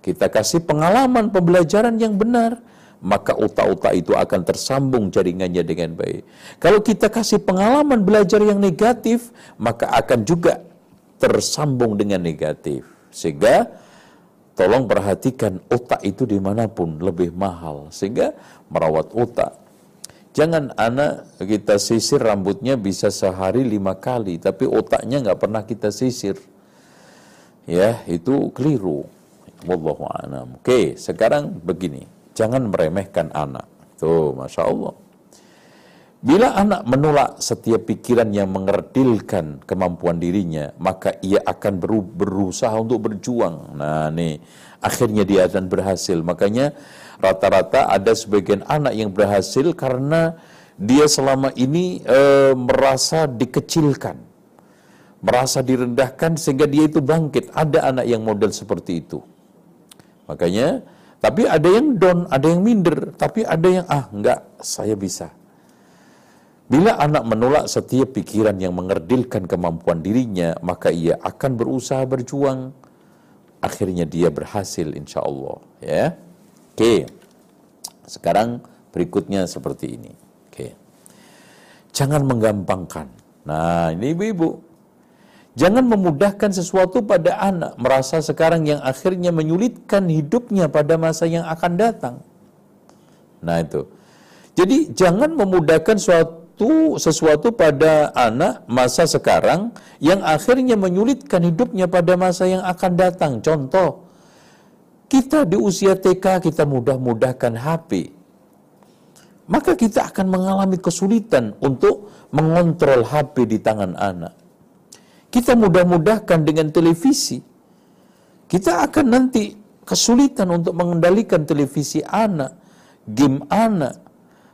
S3: Kita kasih pengalaman pembelajaran yang benar, maka otak-otak itu akan tersambung jaringannya dengan baik. Kalau kita kasih pengalaman belajar yang negatif, maka akan juga tersambung dengan negatif. Sehingga tolong perhatikan otak itu di mana pun lebih mahal sehingga merawat otak jangan anak kita sisir rambutnya bisa sehari lima kali tapi otaknya nggak pernah kita sisir ya itu keliru Wallahu a'lam. Oke, sekarang begini, jangan meremehkan anak. Tuh, Masya Allah. Bila anak menolak setiap pikiran yang mengerdilkan kemampuan dirinya, maka ia akan berusaha untuk berjuang. Nah, nih, akhirnya dia akan berhasil. Makanya rata-rata ada sebagian anak yang berhasil karena dia selama ini e, merasa dikecilkan, merasa direndahkan sehingga dia itu bangkit. Ada anak yang model seperti itu. Makanya, tapi ada yang down, ada yang minder, tapi ada yang ah enggak, saya bisa Bila anak menolak setiap pikiran yang mengerdilkan kemampuan dirinya, maka ia akan berusaha berjuang. Akhirnya dia berhasil insya Allah. Ya. Oke. Sekarang berikutnya seperti ini. Oke. Jangan menggampangkan. Nah, ini ibu-ibu. Jangan memudahkan sesuatu pada anak, merasa sekarang yang akhirnya menyulitkan hidupnya pada masa yang akan datang. Nah, itu. Jadi jangan memudahkan suatu sesuatu pada anak masa sekarang yang akhirnya menyulitkan hidupnya pada masa yang akan datang. Contoh, kita di usia TK kita mudah-mudahkan HP. Maka kita akan mengalami kesulitan untuk mengontrol HP di tangan anak. Kita mudah-mudahkan dengan televisi. Kita akan nanti kesulitan untuk mengendalikan televisi anak, game anak,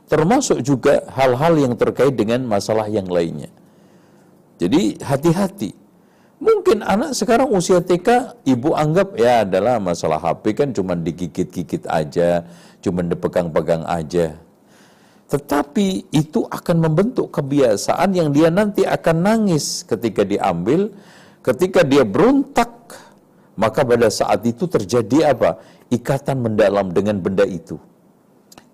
S3: termasuk juga hal-hal yang terkait dengan masalah yang lainnya. Jadi hati-hati. Mungkin anak sekarang usia TK, ibu anggap ya adalah masalah HP kan cuma digigit-gigit aja, cuma dipegang-pegang aja. Tetapi itu akan membentuk kebiasaan yang dia nanti akan nangis ketika diambil, ketika dia berontak, maka pada saat itu terjadi apa? Ikatan mendalam dengan benda itu.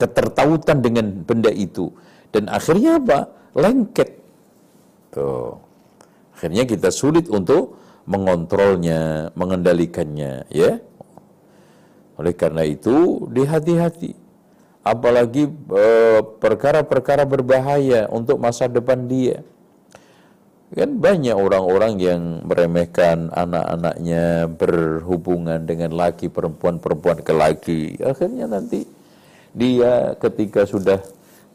S3: Ketertautan dengan benda itu. Dan akhirnya apa? Lengket. Tuh. Akhirnya kita sulit untuk mengontrolnya mengendalikannya ya. Oleh karena itu dihati-hati apalagi eh, perkara-perkara berbahaya untuk masa depan dia. Kan banyak orang-orang yang meremehkan anak-anaknya berhubungan dengan laki perempuan perempuan ke laki. Akhirnya nanti dia ketika sudah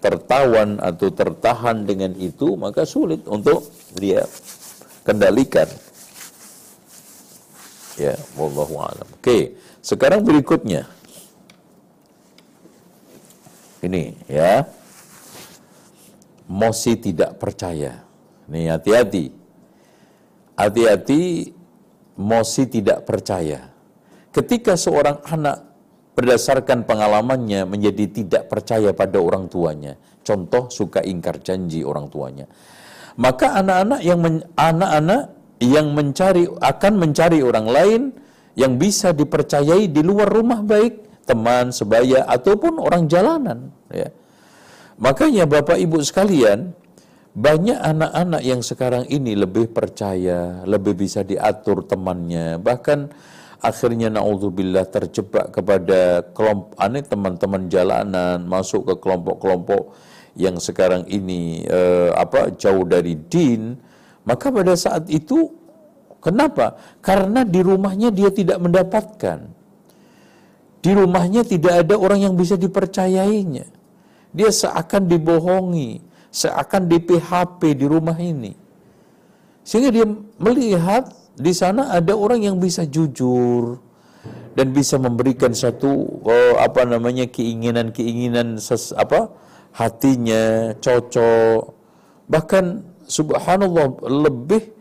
S3: tertawan atau tertahan dengan itu maka sulit untuk dia kendalikan. Ya wallahu alam. Oke sekarang berikutnya ini ya mosi tidak percaya ini hati-hati hati-hati mosi tidak percaya ketika seorang anak berdasarkan pengalamannya menjadi tidak percaya pada orang tuanya. Contoh suka ingkar janji orang tuanya. Maka anak-anak yang anak-anak yang mencari akan mencari orang lain yang bisa dipercayai di luar rumah baik teman sebaya ataupun orang jalanan ya. Makanya Bapak Ibu sekalian, banyak anak-anak yang sekarang ini lebih percaya, lebih bisa diatur temannya, bahkan akhirnya naudzubillah terjebak kepada kelompok aneh teman-teman jalanan masuk ke kelompok-kelompok yang sekarang ini eh, apa jauh dari din. Maka pada saat itu kenapa? Karena di rumahnya dia tidak mendapatkan di rumahnya tidak ada orang yang bisa dipercayainya. Dia seakan dibohongi seakan di PHP di rumah ini. Sehingga dia melihat di sana ada orang yang bisa jujur dan bisa memberikan satu oh, apa namanya keinginan-keinginan apa hatinya cocok. Bahkan subhanallah lebih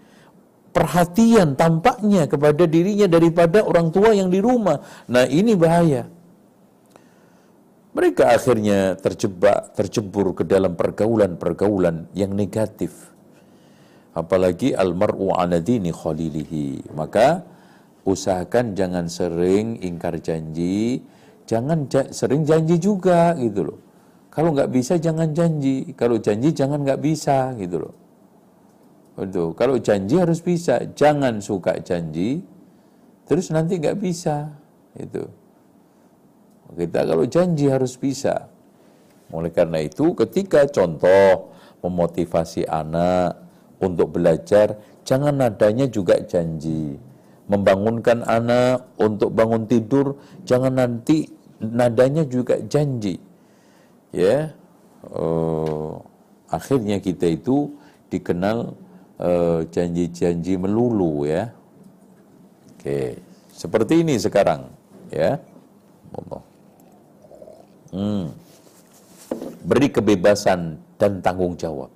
S3: perhatian tampaknya kepada dirinya daripada orang tua yang di rumah. Nah, ini bahaya. Mereka akhirnya terjebak, tercebur ke dalam pergaulan-pergaulan yang negatif. Apalagi almar'u ala dini khalilihi. Maka usahakan jangan sering ingkar janji, jangan ja sering janji juga gitu loh. Kalau nggak bisa jangan janji, kalau janji jangan nggak bisa gitu loh. Itu kalau janji harus bisa, jangan suka janji, terus nanti nggak bisa. Itu kita kalau janji harus bisa. Oleh karena itu, ketika contoh memotivasi anak untuk belajar, jangan nadanya juga janji. Membangunkan anak untuk bangun tidur, jangan nanti nadanya juga janji. Ya, uh, akhirnya kita itu dikenal janji-janji uh, melulu ya. Oke, seperti ini sekarang ya. Hmm. Beri kebebasan dan tanggung jawab.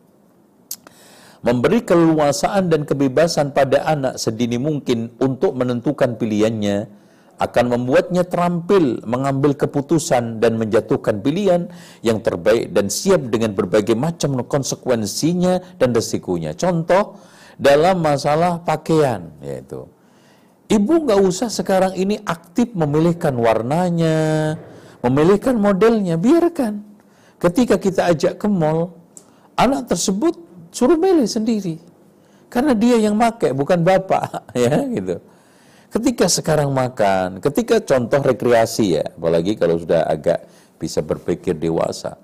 S3: Memberi keluasaan dan kebebasan pada anak sedini mungkin untuk menentukan pilihannya akan membuatnya terampil mengambil keputusan dan menjatuhkan pilihan yang terbaik dan siap dengan berbagai macam konsekuensinya dan resikonya. Contoh dalam masalah pakaian yaitu ibu nggak usah sekarang ini aktif memilihkan warnanya, memilihkan modelnya, biarkan. Ketika kita ajak ke mall, anak tersebut suruh milih sendiri. Karena dia yang pakai, bukan bapak, ya gitu. Ketika sekarang makan, ketika contoh rekreasi ya, apalagi kalau sudah agak bisa berpikir dewasa.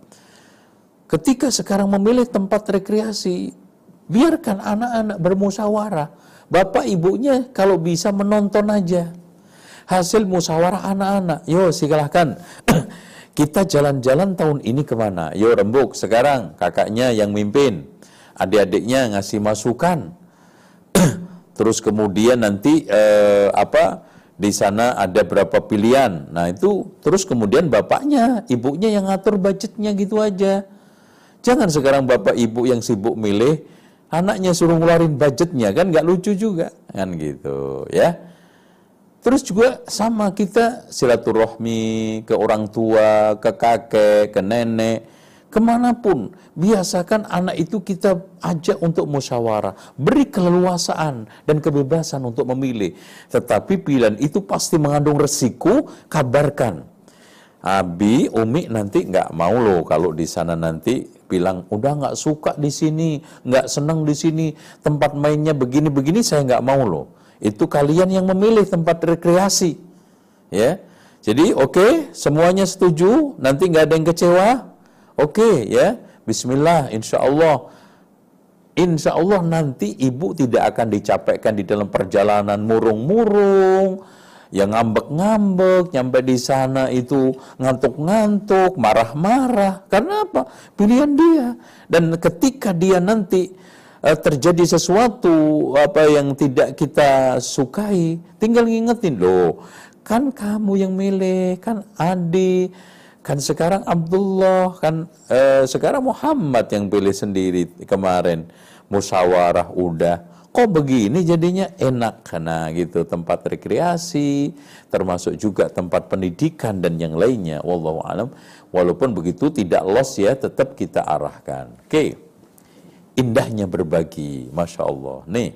S3: Ketika sekarang memilih tempat rekreasi, biarkan anak-anak bermusyawarah. Bapak ibunya kalau bisa menonton aja. Hasil musyawarah anak-anak. Yo silahkan. Kita jalan-jalan tahun ini ke mana? Yo rembuk sekarang kakaknya yang mimpin. Adik-adiknya ngasih masukan terus kemudian nanti eh, apa di sana ada berapa pilihan. Nah itu terus kemudian bapaknya, ibunya yang ngatur budgetnya gitu aja. Jangan sekarang bapak ibu yang sibuk milih, anaknya suruh ngeluarin budgetnya kan nggak lucu juga kan gitu ya. Terus juga sama kita silaturahmi ke orang tua, ke kakek, ke nenek ke mana pun, biasakan anak itu kita ajak untuk musyawarah, beri keleluasaan dan kebebasan untuk memilih. Tetapi pilihan itu pasti mengandung resiko, kabarkan. Abi, Umi nanti nggak mau loh kalau di sana nanti bilang udah nggak suka di sini, nggak senang di sini, tempat mainnya begini-begini saya nggak mau loh. Itu kalian yang memilih tempat rekreasi, ya. Jadi oke, okay, semuanya setuju, nanti nggak ada yang kecewa, Oke ya, Bismillah, insya Allah. Insya Allah nanti ibu tidak akan dicapekkan di dalam perjalanan murung-murung, yang ngambek-ngambek, nyampe di sana itu ngantuk-ngantuk, marah-marah. Karena apa? Pilihan dia. Dan ketika dia nanti uh, terjadi sesuatu apa yang tidak kita sukai, tinggal ngingetin loh. Kan kamu yang milih, kan adik, Kan sekarang Abdullah, kan eh, sekarang Muhammad yang pilih sendiri kemarin. Musyawarah udah. Kok begini jadinya enak karena gitu tempat rekreasi, termasuk juga tempat pendidikan dan yang lainnya. Wallahu alam. Walaupun begitu tidak los ya, tetap kita arahkan. Oke. Okay. Indahnya berbagi, masya Allah. Nih,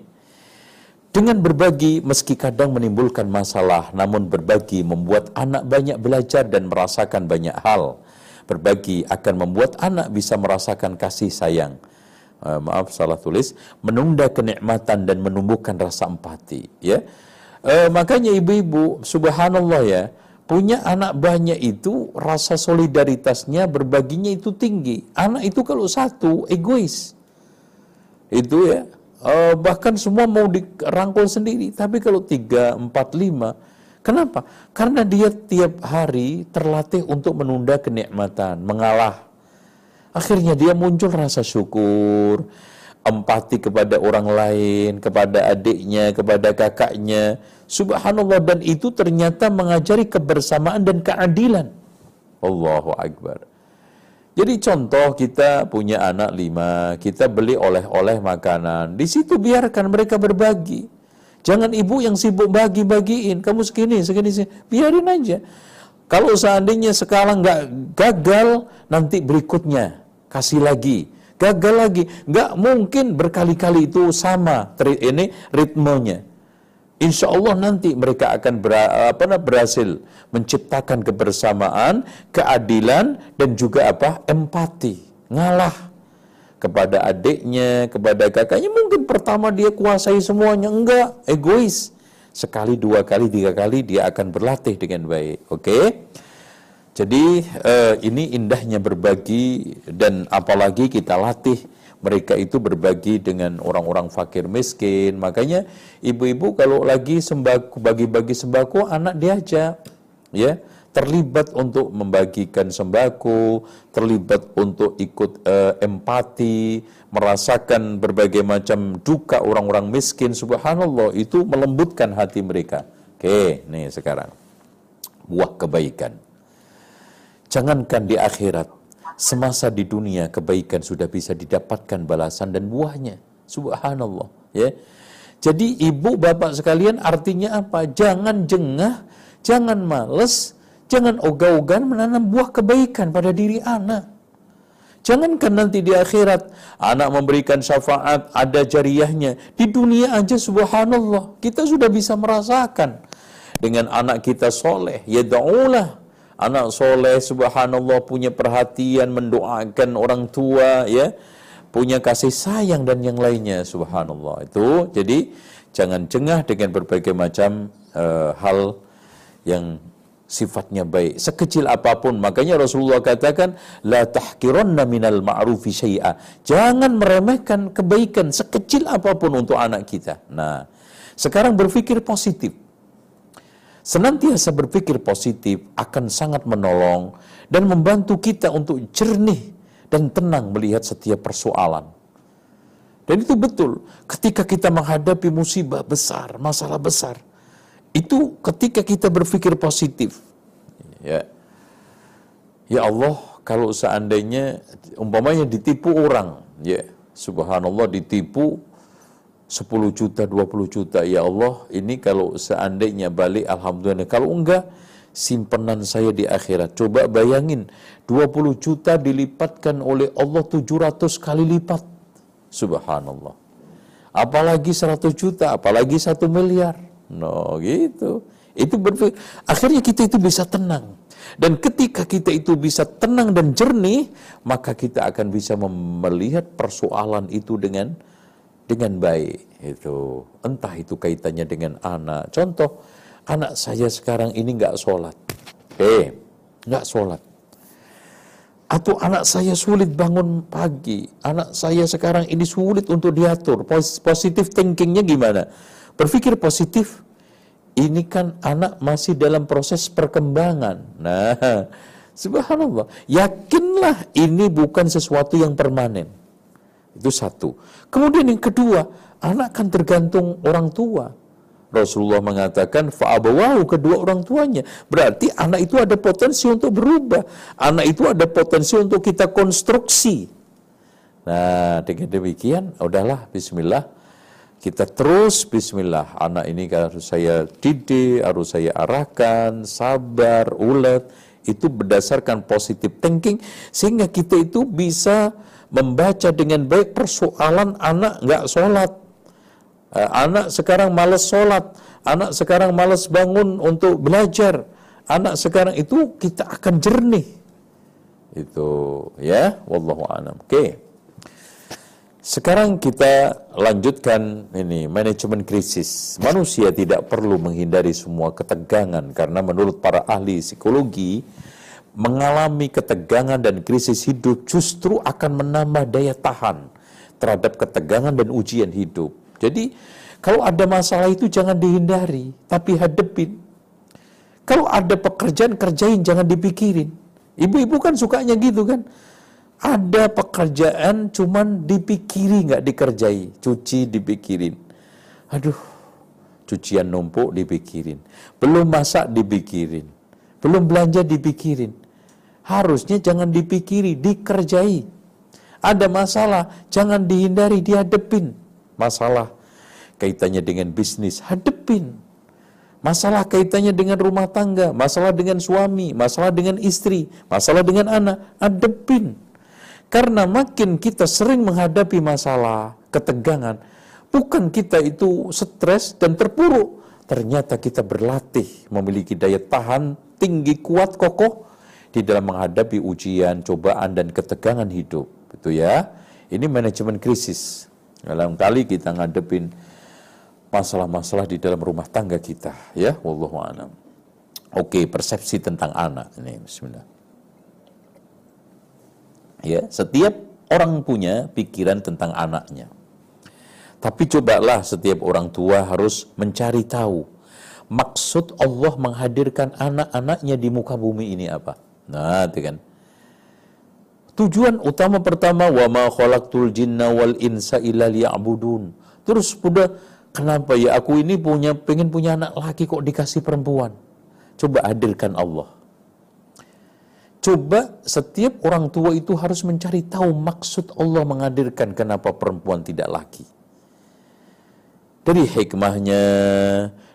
S3: dengan berbagi, meski kadang menimbulkan masalah, namun berbagi membuat anak banyak belajar dan merasakan banyak hal. Berbagi akan membuat anak bisa merasakan kasih sayang. Uh, maaf, salah tulis. Menunda kenikmatan dan menumbuhkan rasa empati. Ya, uh, makanya ibu-ibu, subhanallah ya, punya anak banyak itu rasa solidaritasnya, berbaginya itu tinggi. Anak itu kalau satu egois. Itu ya, uh, bahkan semua mau dirangkul sendiri. Tapi kalau tiga, empat, lima, kenapa? Karena dia tiap hari terlatih untuk menunda kenikmatan, mengalah. Akhirnya dia muncul rasa syukur, empati kepada orang lain, kepada adiknya, kepada kakaknya. Subhanallah dan itu ternyata mengajari kebersamaan dan keadilan. Allahu Akbar. Jadi contoh kita punya anak lima, kita beli oleh-oleh makanan. Di situ biarkan mereka berbagi. Jangan ibu yang sibuk bagi-bagiin. Kamu segini, segini, segini. Biarin aja. Kalau seandainya sekarang nggak gagal, nanti berikutnya kasih lagi. Gagal lagi. Nggak mungkin berkali-kali itu sama ini ritmenya. Insya Allah nanti mereka akan ber, apa, berhasil menciptakan kebersamaan, keadilan, dan juga apa empati, ngalah kepada adiknya, kepada kakaknya. Mungkin pertama dia kuasai semuanya, enggak, egois. Sekali, dua kali, tiga kali dia akan berlatih dengan baik. Oke? Okay? Jadi uh, ini indahnya berbagi dan apalagi kita latih mereka itu berbagi dengan orang-orang fakir miskin. Makanya ibu-ibu kalau lagi sembako bagi-bagi sembako anak diajak ya terlibat untuk membagikan sembako, terlibat untuk ikut uh, empati, merasakan berbagai macam duka orang-orang miskin. Subhanallah, itu melembutkan hati mereka. Oke, nih sekarang. Buah kebaikan. Jangankan di akhirat, semasa di dunia kebaikan sudah bisa didapatkan balasan dan buahnya. Subhanallah, ya. Jadi ibu bapak sekalian artinya apa? Jangan jengah, jangan males, jangan ogah-ogahan menanam buah kebaikan pada diri anak. Jangankan nanti di akhirat anak memberikan syafaat ada jariahnya. Di dunia aja subhanallah kita sudah bisa merasakan dengan anak kita soleh. Ya anak soleh subhanallah punya perhatian mendoakan orang tua ya. Punya kasih sayang dan yang lainnya subhanallah. Itu jadi jangan jengah dengan berbagai macam uh, hal yang sifatnya baik. Sekecil apa pun. Makanya Rasulullah katakan la tahkiranna minal ma'rufi syai'a. Jangan meremehkan kebaikan sekecil apa pun untuk anak kita. Nah sekarang berpikir positif senantiasa berpikir positif akan sangat menolong dan membantu kita untuk jernih dan tenang melihat setiap persoalan. Dan itu betul, ketika kita menghadapi musibah besar, masalah besar, itu ketika kita berpikir positif. Ya, ya Allah, kalau seandainya umpamanya ditipu orang, ya, subhanallah ditipu 10 juta, 20 juta, ya Allah, ini kalau seandainya balik, Alhamdulillah. Kalau enggak, simpenan saya di akhirat. Coba bayangin, 20 juta dilipatkan oleh Allah 700 kali lipat. Subhanallah. Apalagi 100 juta, apalagi 1 miliar. No, gitu. Itu berpikir, akhirnya kita itu bisa tenang. Dan ketika kita itu bisa tenang dan jernih, maka kita akan bisa melihat persoalan itu dengan dengan baik itu entah itu kaitannya dengan anak. Contoh anak saya sekarang ini nggak sholat. Eh nggak sholat. Atau anak saya sulit bangun pagi. Anak saya sekarang ini sulit untuk diatur. Positif thinkingnya gimana? Berpikir positif ini kan anak masih dalam proses perkembangan. Nah subhanallah. Yakinlah ini bukan sesuatu yang permanen itu satu. Kemudian yang kedua, anak kan tergantung orang tua. Rasulullah mengatakan fa'abawahu kedua orang tuanya. Berarti anak itu ada potensi untuk berubah. Anak itu ada potensi untuk kita konstruksi. Nah, dengan demikian, udahlah bismillah. Kita terus bismillah. Anak ini harus saya didik, harus saya arahkan, sabar, ulet. Itu berdasarkan positive thinking sehingga kita itu bisa membaca dengan baik persoalan anak nggak sholat. Eh, anak sekarang malas sholat, anak sekarang malas bangun untuk belajar, anak sekarang itu kita akan jernih. Itu ya, wallahu a'lam. Oke. Sekarang kita lanjutkan ini manajemen krisis. Manusia tidak perlu menghindari semua ketegangan karena menurut para ahli psikologi mengalami ketegangan dan krisis hidup justru akan menambah daya tahan terhadap ketegangan dan ujian hidup. Jadi, kalau ada masalah itu jangan dihindari, tapi hadepin. Kalau ada pekerjaan, kerjain, jangan dipikirin. Ibu-ibu kan sukanya gitu kan. Ada pekerjaan cuman dipikiri nggak dikerjai, cuci dipikirin. Aduh, cucian numpuk dipikirin. Belum masak dipikirin. Belum belanja dipikirin. Harusnya jangan dipikiri, dikerjai. Ada masalah, jangan dihindari, dihadepin. Masalah kaitannya dengan bisnis, hadepin. Masalah kaitannya dengan rumah tangga, masalah dengan suami, masalah dengan istri, masalah dengan anak, hadepin. Karena makin kita sering menghadapi masalah, ketegangan, bukan kita itu stres dan terpuruk. Ternyata kita berlatih memiliki daya tahan tinggi, kuat, kokoh di dalam menghadapi ujian, cobaan, dan ketegangan hidup. Itu ya. Ini manajemen krisis. Dalam kali kita ngadepin masalah-masalah di dalam rumah tangga kita. Ya, wallahu a'lam. Oke, persepsi tentang anak ini. Bismillah. Ya, setiap orang punya pikiran tentang anaknya. Tapi cobalah setiap orang tua harus mencari tahu maksud Allah menghadirkan anak-anaknya di muka bumi ini apa. Nah, itu kan. Tujuan utama pertama wa ma khalaqtul jinna wal insa illa liya'budun. Terus udah kenapa ya aku ini punya pengen punya anak laki kok dikasih perempuan? Coba hadirkan Allah. Coba setiap orang tua itu harus mencari tahu maksud Allah menghadirkan kenapa perempuan tidak laki. Dari hikmahnya,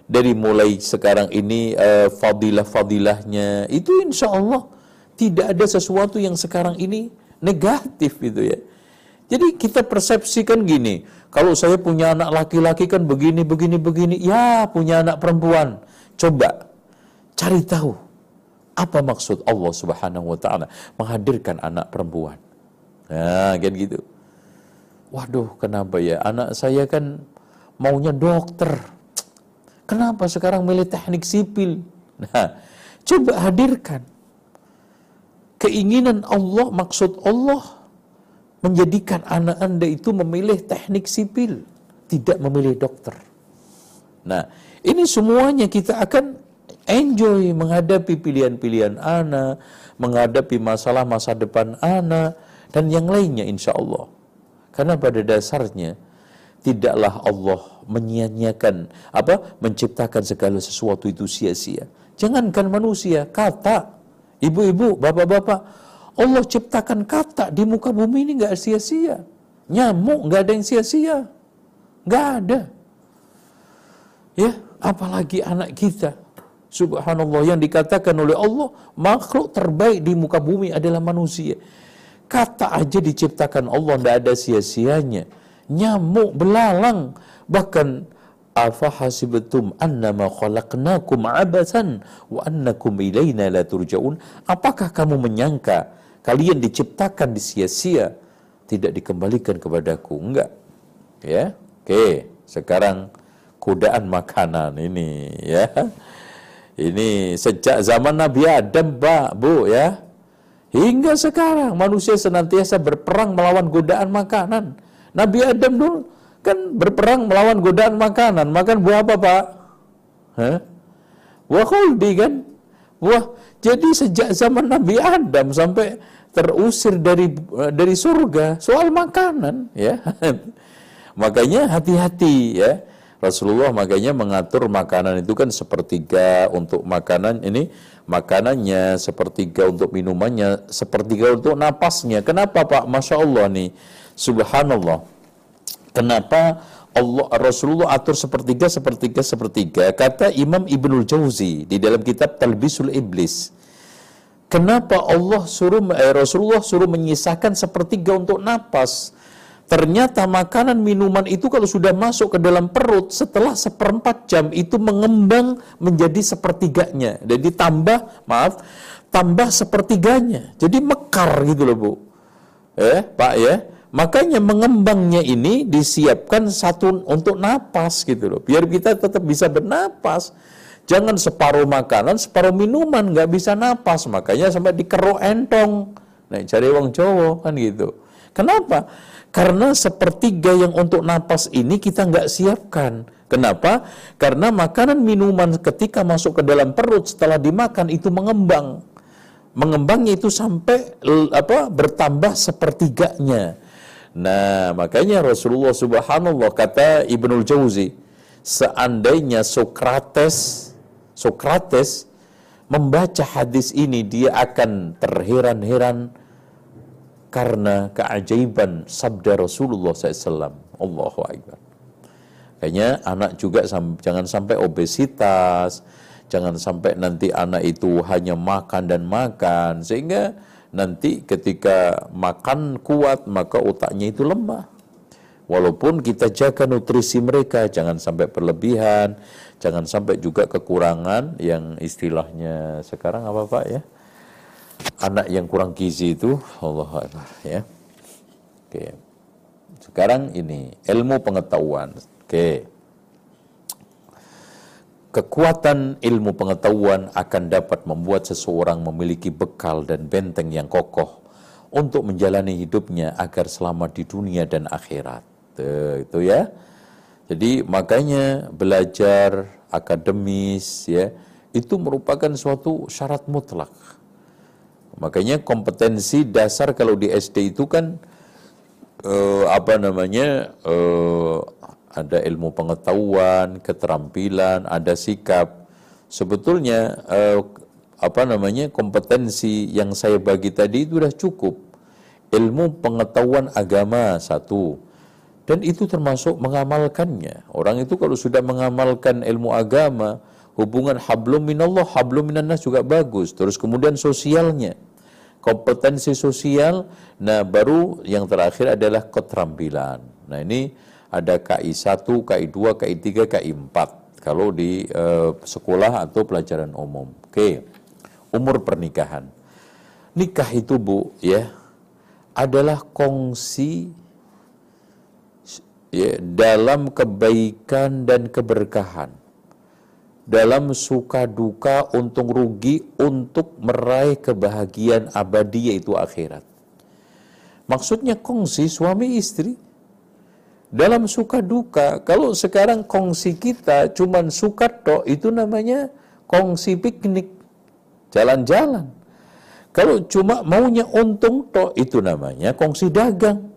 S3: dari mulai sekarang ini uh, fadilah-fadilahnya, itu insya Allah tidak ada sesuatu yang sekarang ini negatif gitu ya. Jadi kita persepsikan gini, kalau saya punya anak laki-laki kan begini, begini, begini, ya punya anak perempuan. Coba cari tahu apa maksud Allah Subhanahu wa taala menghadirkan anak perempuan? Nah, kan gitu. Waduh, kenapa ya? Anak saya kan maunya dokter. Kenapa sekarang milih teknik sipil? Nah, coba hadirkan keinginan Allah, maksud Allah menjadikan anak Anda itu memilih teknik sipil, tidak memilih dokter. Nah, ini semuanya kita akan enjoy menghadapi pilihan-pilihan anak, menghadapi masalah masa depan anak, dan yang lainnya insya Allah. Karena pada dasarnya, tidaklah Allah menyia-nyiakan apa menciptakan segala sesuatu itu sia-sia. Jangankan manusia, kata ibu-ibu, bapak-bapak, Allah ciptakan kata di muka bumi ini nggak sia-sia. Nyamuk nggak ada yang sia-sia, nggak ada. Ya, apalagi anak kita Subhanallah yang dikatakan oleh Allah makhluk terbaik di muka bumi adalah manusia. Kata aja diciptakan Allah tidak ada sia-sianya. Nyamuk, belalang, bahkan annama khalaqnakum abasan wa annakum la turja'un? Apakah kamu menyangka kalian diciptakan di sia-sia tidak dikembalikan kepadaku? Enggak. Ya? Oke sekarang godaan makanan ini ya. Ini sejak zaman Nabi Adam, Pak, Bu, ya. Hingga sekarang manusia senantiasa berperang melawan godaan makanan. Nabi Adam dulu kan berperang melawan godaan makanan. Makan buah apa, Pak? Hah? Buah khuldi kan? Buah. Jadi sejak zaman Nabi Adam sampai terusir dari dari surga soal makanan, ya. Makanya hati-hati ya Rasulullah makanya mengatur makanan itu kan sepertiga untuk makanan ini makanannya, sepertiga untuk minumannya, sepertiga untuk napasnya. Kenapa Pak? Masya Allah nih, Subhanallah. Kenapa Allah Rasulullah atur sepertiga, sepertiga, sepertiga? Kata Imam Ibnul Jauzi di dalam kitab Talbisul Iblis. Kenapa Allah suruh eh, Rasulullah suruh menyisakan sepertiga untuk napas? Ternyata makanan minuman itu kalau sudah masuk ke dalam perut setelah seperempat jam itu mengembang menjadi sepertiganya. Jadi tambah, maaf, tambah sepertiganya. Jadi mekar gitu loh bu. Eh, Pak ya. Makanya mengembangnya ini disiapkan satu untuk napas gitu loh. Biar kita tetap bisa bernapas. Jangan separuh makanan, separuh minuman, nggak bisa napas. Makanya sampai dikeruk entong. Nah, cari uang cowok kan gitu. Kenapa? Karena sepertiga yang untuk napas ini kita nggak siapkan. Kenapa? Karena makanan minuman ketika masuk ke dalam perut setelah dimakan itu mengembang. mengembangnya itu sampai apa bertambah sepertiganya. Nah, makanya Rasulullah Subhanallah kata Ibnul Jauzi, seandainya Sokrates Sokrates membaca hadis ini dia akan terheran-heran karena keajaiban sabda Rasulullah SAW. Allahu Akbar. Kayaknya anak juga sam- jangan sampai obesitas, jangan sampai nanti anak itu hanya makan dan makan, sehingga nanti ketika makan kuat maka otaknya itu lemah. Walaupun kita jaga nutrisi mereka, jangan sampai berlebihan, jangan sampai juga kekurangan yang istilahnya sekarang apa Pak ya? Anak yang kurang gizi itu, Allah Akbar ya. Oke. Sekarang ini ilmu pengetahuan. Oke. Kekuatan ilmu pengetahuan akan dapat membuat seseorang memiliki bekal dan benteng yang kokoh untuk menjalani hidupnya agar selamat di dunia dan akhirat. Tuh, itu ya. Jadi makanya belajar akademis ya itu merupakan suatu syarat mutlak. Makanya kompetensi dasar kalau di SD itu kan eh, apa namanya eh, ada ilmu pengetahuan, keterampilan, ada sikap. Sebetulnya eh, apa namanya kompetensi yang saya bagi tadi itu sudah cukup. Ilmu pengetahuan agama satu, dan itu termasuk mengamalkannya. Orang itu kalau sudah mengamalkan ilmu agama, hubungan hablum minallah, hablum minannas juga bagus. Terus kemudian sosialnya, kompetensi sosial, nah baru yang terakhir adalah keterampilan. Nah ini ada KI 1, KI 2, KI 3, KI 4 kalau di eh, sekolah atau pelajaran umum. Oke, umur pernikahan. Nikah itu Bu ya adalah kongsi ya, dalam kebaikan dan keberkahan, dalam suka duka, untung rugi untuk meraih kebahagiaan abadi yaitu akhirat. Maksudnya kongsi suami istri dalam suka duka. Kalau sekarang kongsi kita cuman suka tok itu namanya kongsi piknik, jalan-jalan. Kalau cuma maunya untung tok itu namanya kongsi dagang.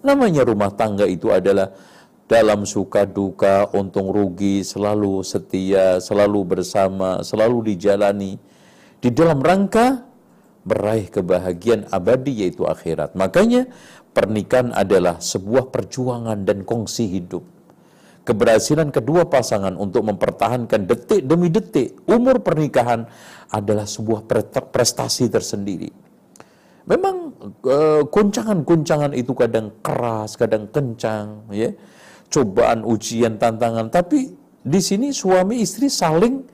S3: Namanya rumah tangga itu adalah dalam suka duka, untung rugi, selalu setia, selalu bersama, selalu dijalani. Di dalam rangka meraih kebahagiaan abadi yaitu akhirat. Makanya pernikahan adalah sebuah perjuangan dan kongsi hidup. Keberhasilan kedua pasangan untuk mempertahankan detik demi detik umur pernikahan adalah sebuah prestasi tersendiri. Memang eh, guncangan-guncangan itu kadang keras, kadang kencang, ya. Cobaan, ujian, tantangan, tapi di sini suami istri saling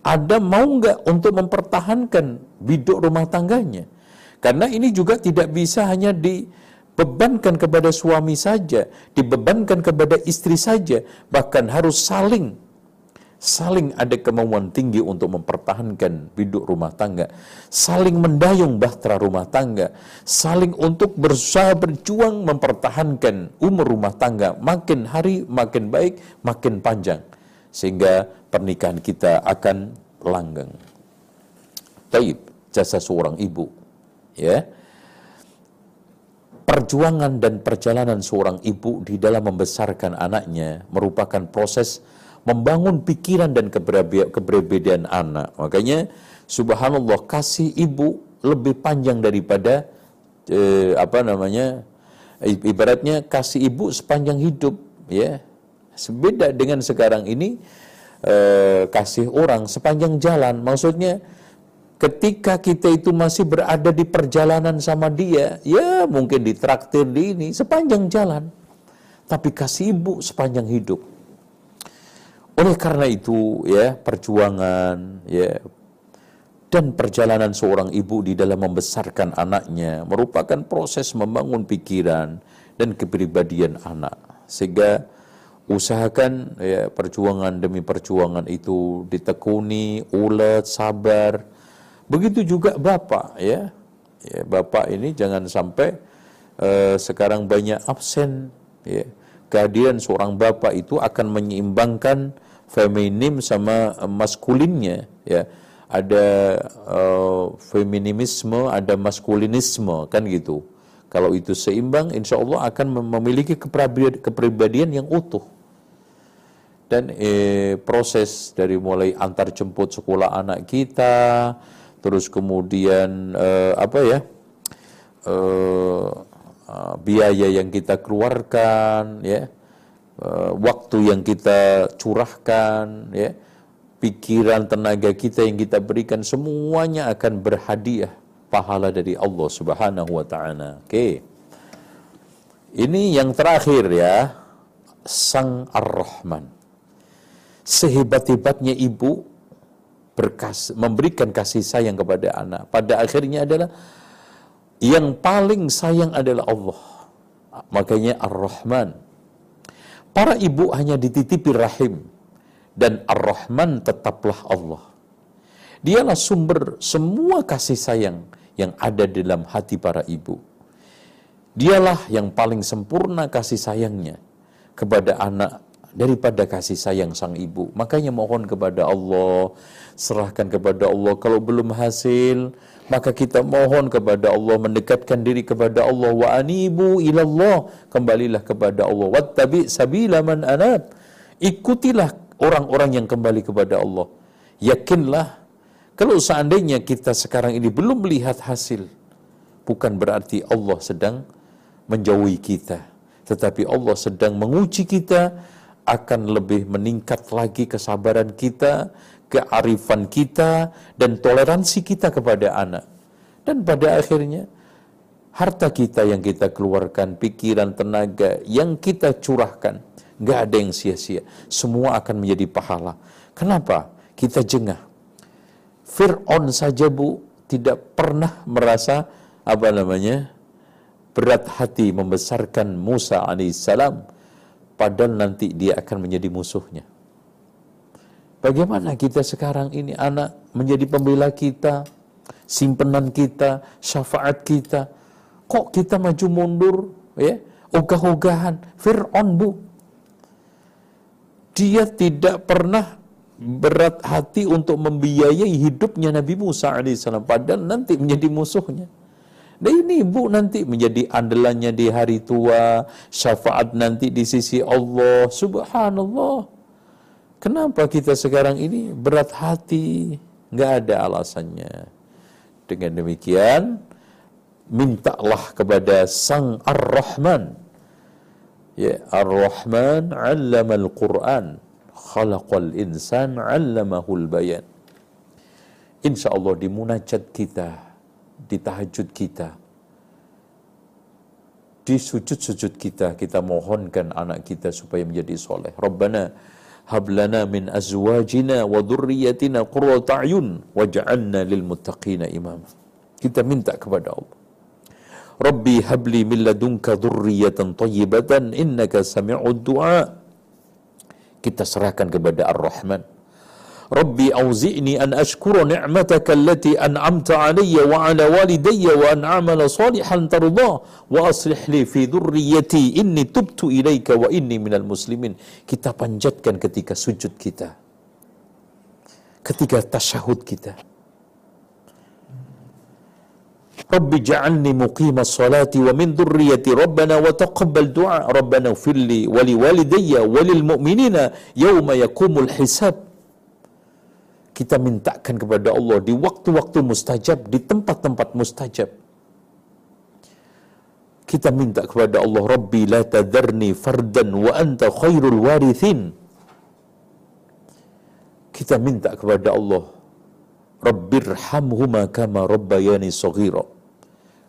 S3: ada mau nggak untuk mempertahankan biduk rumah tangganya. Karena ini juga tidak bisa hanya dibebankan kepada suami saja, dibebankan kepada istri saja, bahkan harus saling saling ada kemauan tinggi untuk mempertahankan biduk rumah tangga, saling mendayung bahtera rumah tangga, saling untuk berusaha berjuang mempertahankan umur rumah tangga makin hari makin baik, makin panjang sehingga pernikahan kita akan langgeng. Taib, jasa seorang ibu, ya. Perjuangan dan perjalanan seorang ibu di dalam membesarkan anaknya merupakan proses membangun pikiran dan keberbedaan anak. Makanya subhanallah kasih ibu lebih panjang daripada eh, apa namanya ibaratnya kasih ibu sepanjang hidup ya. Beda dengan sekarang ini eh, kasih orang sepanjang jalan. Maksudnya ketika kita itu masih berada di perjalanan sama dia, ya mungkin ditraktir di ini sepanjang jalan. Tapi kasih ibu sepanjang hidup. Oleh karena itu, ya, perjuangan, ya, dan perjalanan seorang ibu di dalam membesarkan anaknya merupakan proses membangun pikiran dan kepribadian anak. Sehingga usahakan ya, perjuangan demi perjuangan itu ditekuni, ulet, sabar. Begitu juga bapak, ya, ya bapak ini jangan sampai uh, sekarang banyak absen. Ya. Kehadiran seorang bapak itu akan menyeimbangkan feminim sama maskulinnya ya ada uh, feminisme, ada maskulinisme, kan gitu. Kalau itu seimbang, insya Allah akan memiliki kepribadian yang utuh. Dan eh, proses dari mulai antar jemput sekolah anak kita, terus kemudian eh, apa ya, eh biaya yang kita keluarkan, ya, eh, waktu yang kita curahkan, ya, pikiran, tenaga kita yang kita berikan semuanya akan berhadiah pahala dari Allah Subhanahu wa taala. Oke. Ini yang terakhir ya, Sang Ar-Rahman. Sehebat-hebatnya ibu berkas, memberikan kasih sayang kepada anak. Pada akhirnya adalah yang paling sayang adalah Allah. Makanya Ar-Rahman. Para ibu hanya dititipi rahim dan Ar-Rahman tetaplah Allah. Dialah sumber semua kasih sayang yang ada dalam hati para ibu. Dialah yang paling sempurna kasih sayangnya kepada anak daripada kasih sayang sang ibu. Makanya mohon kepada Allah, serahkan kepada Allah. Kalau belum hasil, maka kita mohon kepada Allah, mendekatkan diri kepada Allah. Wa anibu ilallah, kembalilah kepada Allah. Wattabi sabila man anab. Ikutilah orang-orang yang kembali kepada Allah. Yakinlah kalau seandainya kita sekarang ini belum melihat hasil, bukan berarti Allah sedang menjauhi kita, tetapi Allah sedang menguji kita akan lebih meningkat lagi kesabaran kita, kearifan kita, dan toleransi kita kepada anak. Dan pada akhirnya, harta kita yang kita keluarkan, pikiran, tenaga yang kita curahkan, nggak ada yang sia-sia. Semua akan menjadi pahala. Kenapa? Kita jengah Fir'aun saja bu tidak pernah merasa apa namanya berat hati membesarkan Musa alaihissalam padahal nanti dia akan menjadi musuhnya. Bagaimana kita sekarang ini anak menjadi pembela kita, simpenan kita, syafaat kita. Kok kita maju mundur ya? Ogah-ogahan Fir'aun bu. Dia tidak pernah berat hati untuk membiayai hidupnya Nabi Musa alaihissalam padahal nanti menjadi musuhnya. Dan ini ibu nanti menjadi andalannya di hari tua, syafaat nanti di sisi Allah. Subhanallah. Kenapa kita sekarang ini berat hati? Nggak ada alasannya. Dengan demikian, mintalah kepada Sang Ar-Rahman. Ya, Ar-Rahman 'allama al-Qur'an khalaqal insan 'allamahul bayan. Insya Allah di munajat kita, di tahajud kita, di sujud-sujud kita, kita mohonkan anak kita supaya menjadi soleh. Rabbana hablana min azwajina wa dhurriyyatina qurrata a'yun waj'alna lil muttaqina imama. Kita minta kepada Allah. Rabbi habli min ladunka dhurriyatan tayyibatan innaka sami'ud du'a kita serahkan kepada Ar-Rahman. Rabbi auzi'ni an ashkura ni'mataka allati an'amta alayya wa ala walidayya wa an a'mala salihan tardah wa aslih li fi dhurriyyati inni tubtu ilaika wa inni minal muslimin. Kita panjatkan ketika sujud kita. Ketika tasyahud kita. Rabbi ja'alni muqima salati wa min dhurriyyati Rabbana wa taqabbal du'a Rabbana ufirli wa li walidayya wa kita mintakan kepada Allah di waktu-waktu mustajab, di tempat-tempat mustajab. Kita minta kepada Allah, Rabbi la tadarni fardan wa anta khairul warithin. Kita minta kepada Allah, Rabbirhamhuma kama rabbayani saghira.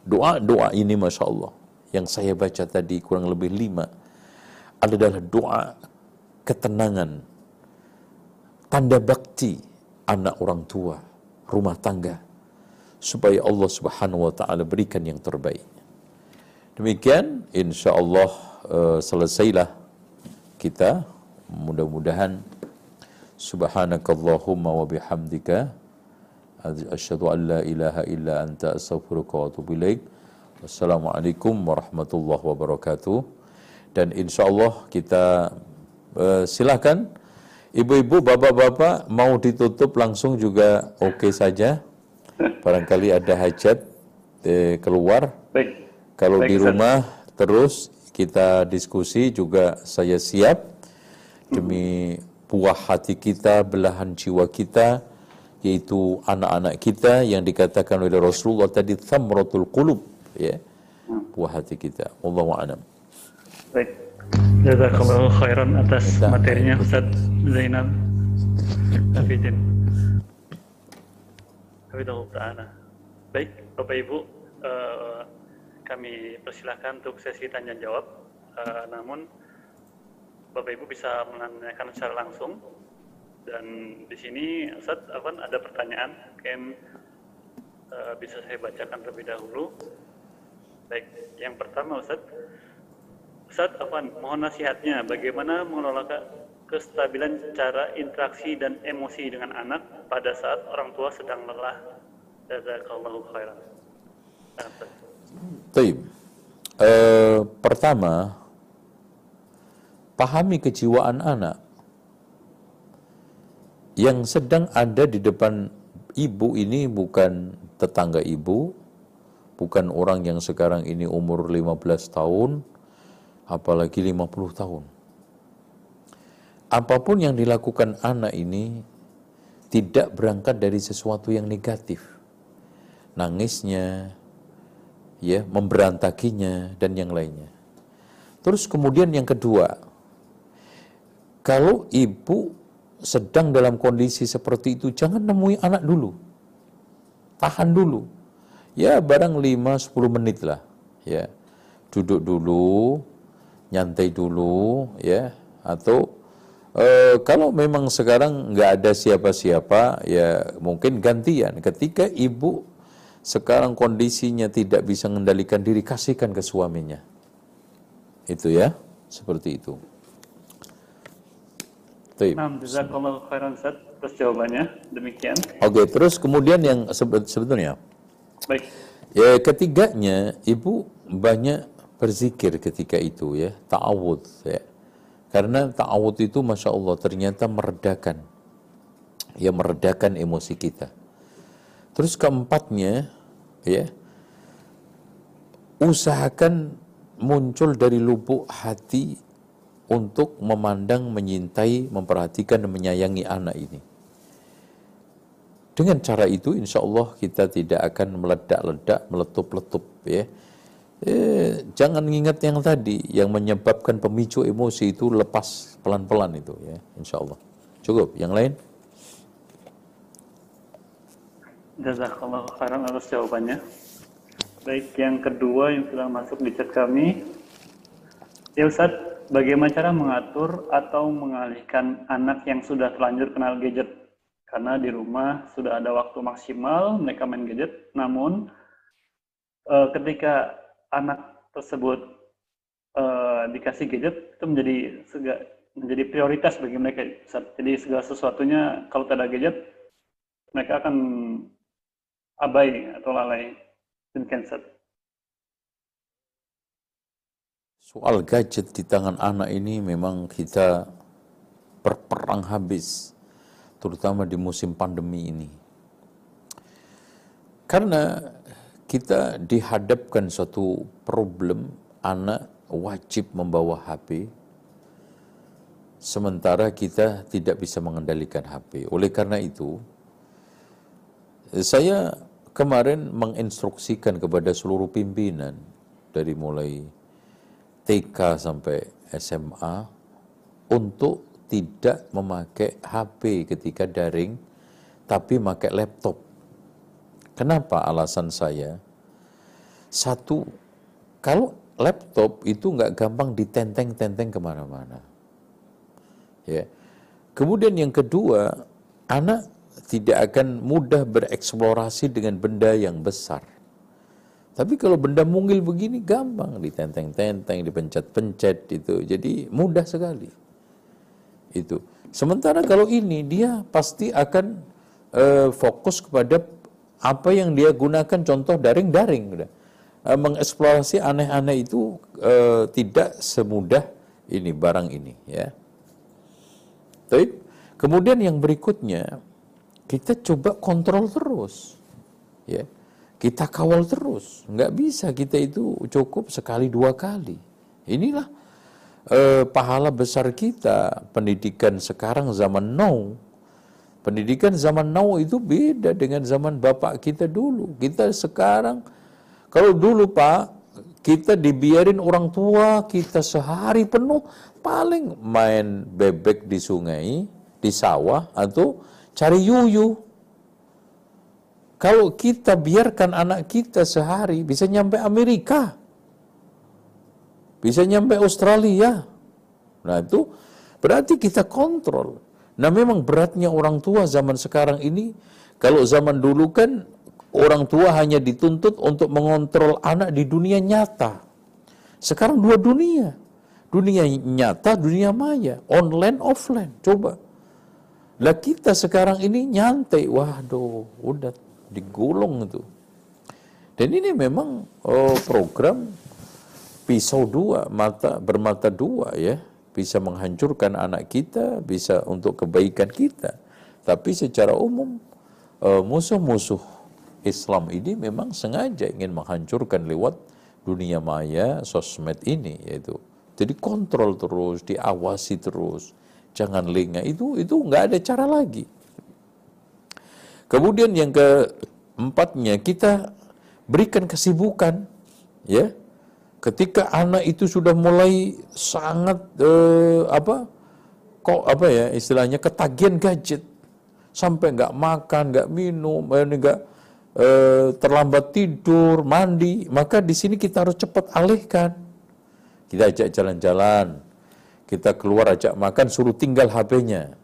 S3: Doa-doa ini Masya Allah yang saya baca tadi kurang lebih lima adalah doa ketenangan, tanda bakti anak orang tua, rumah tangga, supaya Allah Subhanahu wa Ta'ala berikan yang terbaik. Demikian, insya Allah uh, selesailah kita. Mudah-mudahan Subhanakallahumma wa bihamdika Asyhadu an la ilaha illa anta astaghfiruka wa atubu ilaik. Wassalamualaikum warahmatullahi wabarakatuh. Dan insya Allah kita uh, silakan Ibu-ibu, bapak-bapak mau ditutup langsung juga oke saja. Barangkali ada hajat eh, keluar.
S1: Baik.
S3: Kalau
S1: Baik,
S3: di
S1: Ustaz.
S3: rumah terus kita diskusi juga saya siap demi buah hati kita, belahan jiwa kita, yaitu anak-anak kita yang dikatakan oleh Rasulullah tadi thamratul qulub, ya. Buah hati kita. Wallahu a'lam.
S1: Baik. Jazakallahu khairan atas materinya. Ustaz Hafidin. Hafidhullah ta'ala. Baik, Bapak Ibu, eh, kami persilahkan untuk sesi tanya jawab. Eh, namun Bapak Ibu bisa menanyakan secara langsung. Dan di sini Ustaz Afan ada pertanyaan, mungkin eh, bisa saya bacakan terlebih dahulu. Baik, yang pertama Ustaz, Ustaz Afan, mohon nasihatnya bagaimana mengelola ke- kestabilan cara interaksi dan emosi dengan anak pada saat orang tua sedang lelah. Jazakallahu khairan.
S3: Taib. Eh, pertama, pahami kejiwaan anak yang sedang ada di depan ibu ini bukan tetangga ibu, bukan orang yang sekarang ini umur 15 tahun, apalagi 50 tahun. Apa pun yang dilakukan anak ini tidak berangkat dari sesuatu yang negatif. Nangisnya, ya, memberantakinya dan yang lainnya. Terus kemudian yang kedua, kalau ibu sedang dalam kondisi seperti itu, jangan nemui anak dulu. Tahan dulu. Ya, barang 5-10 menit lah. Ya, duduk dulu, nyantai dulu, ya. Atau eh, kalau memang sekarang nggak ada siapa-siapa, ya mungkin gantian. Ketika ibu sekarang kondisinya tidak bisa mengendalikan diri, kasihkan ke suaminya. Itu ya, seperti itu.
S1: Nah, khairan Ustaz atas jawabannya. Demikian.
S3: Oke, terus kemudian yang sebe- sebetulnya,
S1: Baik.
S3: ya ketiganya ibu banyak berzikir ketika itu ya, ta'awud ya. Karena ta'awud itu masya Allah ternyata meredakan, ya meredakan emosi kita. Terus keempatnya, ya usahakan muncul dari lubuk hati untuk memandang, menyintai, memperhatikan dan menyayangi anak ini. Dengan cara itu insya Allah kita tidak akan meledak-ledak, meletup-letup ya. Eh, jangan ingat yang tadi yang menyebabkan pemicu emosi itu lepas pelan-pelan itu ya, insya Allah. Cukup. Yang lain?
S1: Jazakallahu khairan atas jawabannya. Baik, yang kedua yang sudah masuk di chat kami. Ya Ustaz, bagaimana cara mengatur atau mengalihkan anak yang sudah terlanjur kenal gadget? Karena di rumah sudah ada waktu maksimal mereka main gadget, namun eh, ketika anak tersebut eh, dikasih gadget itu menjadi sega- menjadi prioritas bagi mereka. Jadi segala sesuatunya kalau tidak ada gadget mereka akan abai atau lalai demikian Ustaz.
S3: Soal gadget di tangan anak ini memang kita berperang habis, terutama di musim pandemi ini. Karena kita dihadapkan suatu problem anak wajib membawa HP, sementara kita tidak bisa mengendalikan HP. Oleh karena itu, saya kemarin menginstruksikan kepada seluruh pimpinan dari mulai TK sampai SMA untuk tidak memakai HP ketika daring tapi pakai laptop. Kenapa alasan saya? Satu, kalau laptop itu nggak gampang ditenteng-tenteng ke mana-mana. Ya. Kemudian yang kedua, anak tidak akan mudah bereksplorasi dengan benda yang besar. Tapi kalau benda mungil begini gampang ditenteng-tenteng, dipencet-pencet itu. Jadi mudah sekali. Itu. Sementara kalau ini dia pasti akan eh, fokus kepada apa yang dia gunakan contoh daring-daring udah. Eh, mengeksplorasi aneh-aneh itu eh, tidak semudah ini barang ini ya. Tapi Kemudian yang berikutnya, kita coba kontrol terus. Ya. Kita kawal terus. Nggak bisa kita itu cukup sekali dua kali. Inilah eh, pahala besar kita pendidikan sekarang zaman now. Pendidikan zaman now itu beda dengan zaman bapak kita dulu. Kita sekarang, kalau dulu pak, kita dibiarin orang tua kita sehari penuh paling main bebek di sungai, di sawah atau cari yuyu. Kalau kita biarkan anak kita sehari bisa nyampe Amerika. Bisa nyampe Australia. Nah itu berarti kita kontrol. Nah memang beratnya orang tua zaman sekarang ini, kalau zaman dulu kan orang tua hanya dituntut untuk mengontrol anak di dunia nyata. Sekarang dua dunia. Dunia nyata, dunia maya. Online, offline. Coba. Lah kita sekarang ini nyantai, waduh, udah digulung itu. Dan ini memang oh, program pisau dua, mata bermata dua ya, bisa menghancurkan anak kita, bisa untuk kebaikan kita. Tapi secara umum oh, musuh-musuh Islam ini memang sengaja ingin menghancurkan lewat dunia maya, sosmed ini yaitu. Jadi kontrol terus, diawasi terus jangan lengah itu itu nggak ada cara lagi. Kemudian yang keempatnya kita berikan kesibukan, ya. Ketika anak itu sudah mulai sangat eh, apa, kok apa ya istilahnya ketagihan gadget, sampai nggak makan, nggak minum, eh, nggak eh, terlambat tidur, mandi, maka di sini kita harus cepat alihkan. Kita ajak jalan-jalan, kita keluar ajak makan suruh tinggal HP-nya.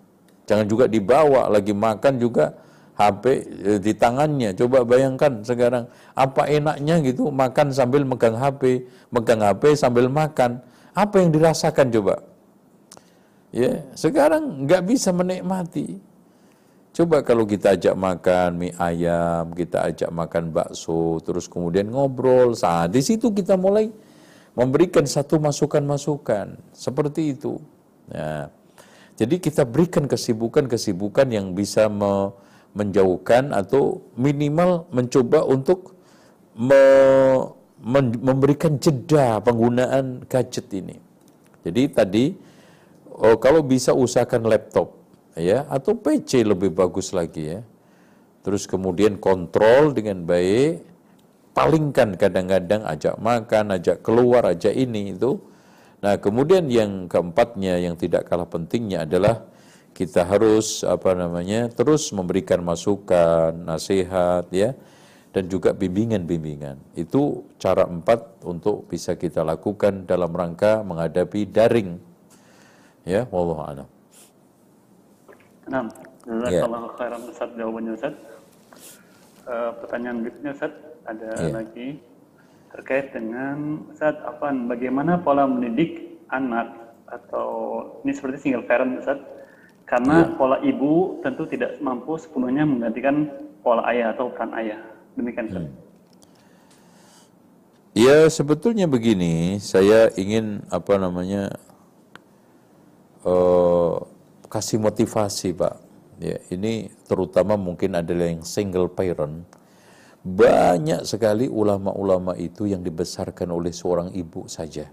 S3: Jangan juga dibawa lagi makan juga HP eh, di tangannya. Coba bayangkan sekarang apa enaknya gitu makan sambil megang HP, megang HP sambil makan. Apa yang dirasakan coba? Ya, sekarang nggak bisa menikmati. Coba kalau kita ajak makan mie ayam, kita ajak makan bakso, terus kemudian ngobrol, saat di situ kita mulai memberikan satu masukan-masukan seperti itu. Ya. Jadi kita berikan kesibukan-kesibukan yang bisa me menjauhkan atau minimal mencoba untuk me memberikan jeda penggunaan gadget ini. Jadi tadi oh, kalau bisa usahakan laptop ya atau PC lebih bagus lagi ya. Terus kemudian kontrol dengan baik palingkan kadang-kadang ajak makan, ajak keluar, ajak ini itu. Nah, kemudian yang keempatnya yang tidak kalah pentingnya adalah kita harus apa namanya terus memberikan masukan, nasihat ya dan juga bimbingan-bimbingan. Itu cara empat untuk bisa kita lakukan dalam rangka menghadapi daring. Ya, wallahu a'lam.
S1: Nah, jazakallahu ya. khairan Ustaz jawabannya Ustaz. Uh, pertanyaan berikutnya Ustaz ada yeah. lagi terkait dengan saat apa bagaimana pola mendidik anak atau ini seperti single parent Ustaz karena yeah. pola ibu tentu tidak mampu sepenuhnya menggantikan pola ayah atau peran ayah demikian Ustaz. Hmm.
S3: Ya sebetulnya begini, saya ingin apa namanya uh, kasih motivasi pak. Ya ini terutama mungkin adalah yang single parent banyak sekali ulama-ulama itu yang dibesarkan oleh seorang ibu saja.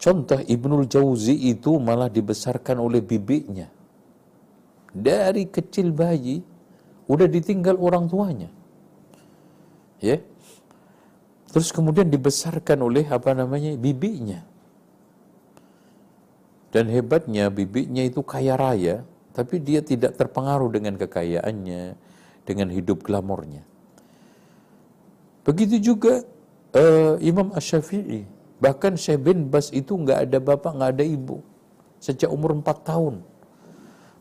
S3: Contoh Ibnul Jauzi itu malah dibesarkan oleh bibinya. Dari kecil bayi udah ditinggal orang tuanya. Ya. Terus kemudian dibesarkan oleh apa namanya? bibinya. Dan hebatnya bibinya itu kaya raya, tapi dia tidak terpengaruh dengan kekayaannya dengan hidup glamornya. Begitu juga uh, Imam Ash-Syafi'i. Bahkan Syekh bin Bas itu nggak ada bapak, nggak ada ibu. Sejak umur 4 tahun.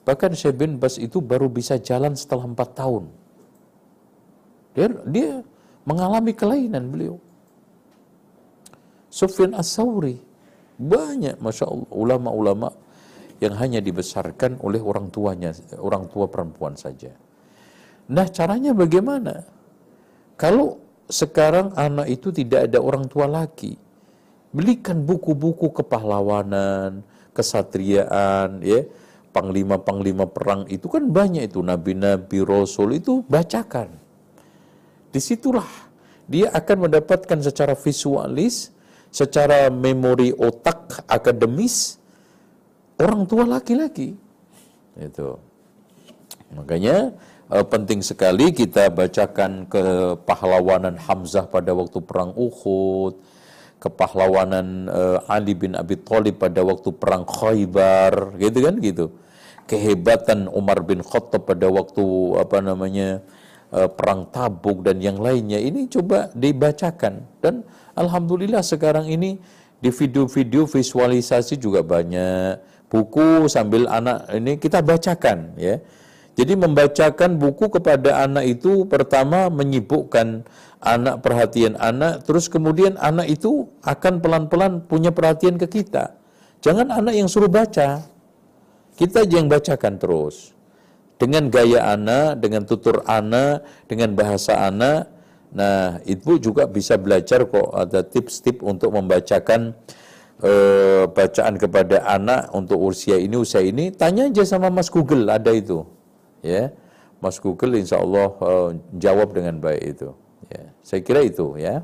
S3: Bahkan Syekh bin Bas itu baru bisa jalan setelah 4 tahun. Dia, dia mengalami kelainan beliau. Sufyan As-Sawri. Banyak, Masya Allah, ulama-ulama yang hanya dibesarkan oleh orang tuanya, orang tua perempuan saja. Nah caranya bagaimana? Kalau sekarang anak itu tidak ada orang tua lagi, belikan buku-buku kepahlawanan, kesatriaan, ya, panglima-panglima perang itu kan banyak itu. Nabi-nabi rasul itu bacakan. Di situlah dia akan mendapatkan secara visualis secara memori otak akademis orang tua laki-laki. Itu. Makanya eh, penting sekali kita bacakan kepahlawanan Hamzah pada waktu perang Uhud kepahlawanan uh, Ali bin Abi Thalib pada waktu perang Khaybar, gitu kan gitu. Kehebatan Umar bin Khattab pada waktu apa namanya uh, perang Tabuk dan yang lainnya ini coba dibacakan dan alhamdulillah sekarang ini di video-video visualisasi juga banyak buku sambil anak ini kita bacakan ya. Jadi membacakan buku kepada anak itu pertama menyibukkan anak perhatian anak, terus kemudian anak itu akan pelan-pelan punya perhatian ke kita. Jangan anak yang suruh baca, kita yang bacakan terus. Dengan gaya anak, dengan tutur anak, dengan bahasa anak, nah ibu juga bisa belajar kok ada tips-tips untuk membacakan uh, bacaan kepada anak untuk usia ini, usia ini. Tanya aja sama Mas Google, ada itu. Ya, Mas Google insya Allah uh, jawab dengan baik itu. Ya, saya kira itu ya.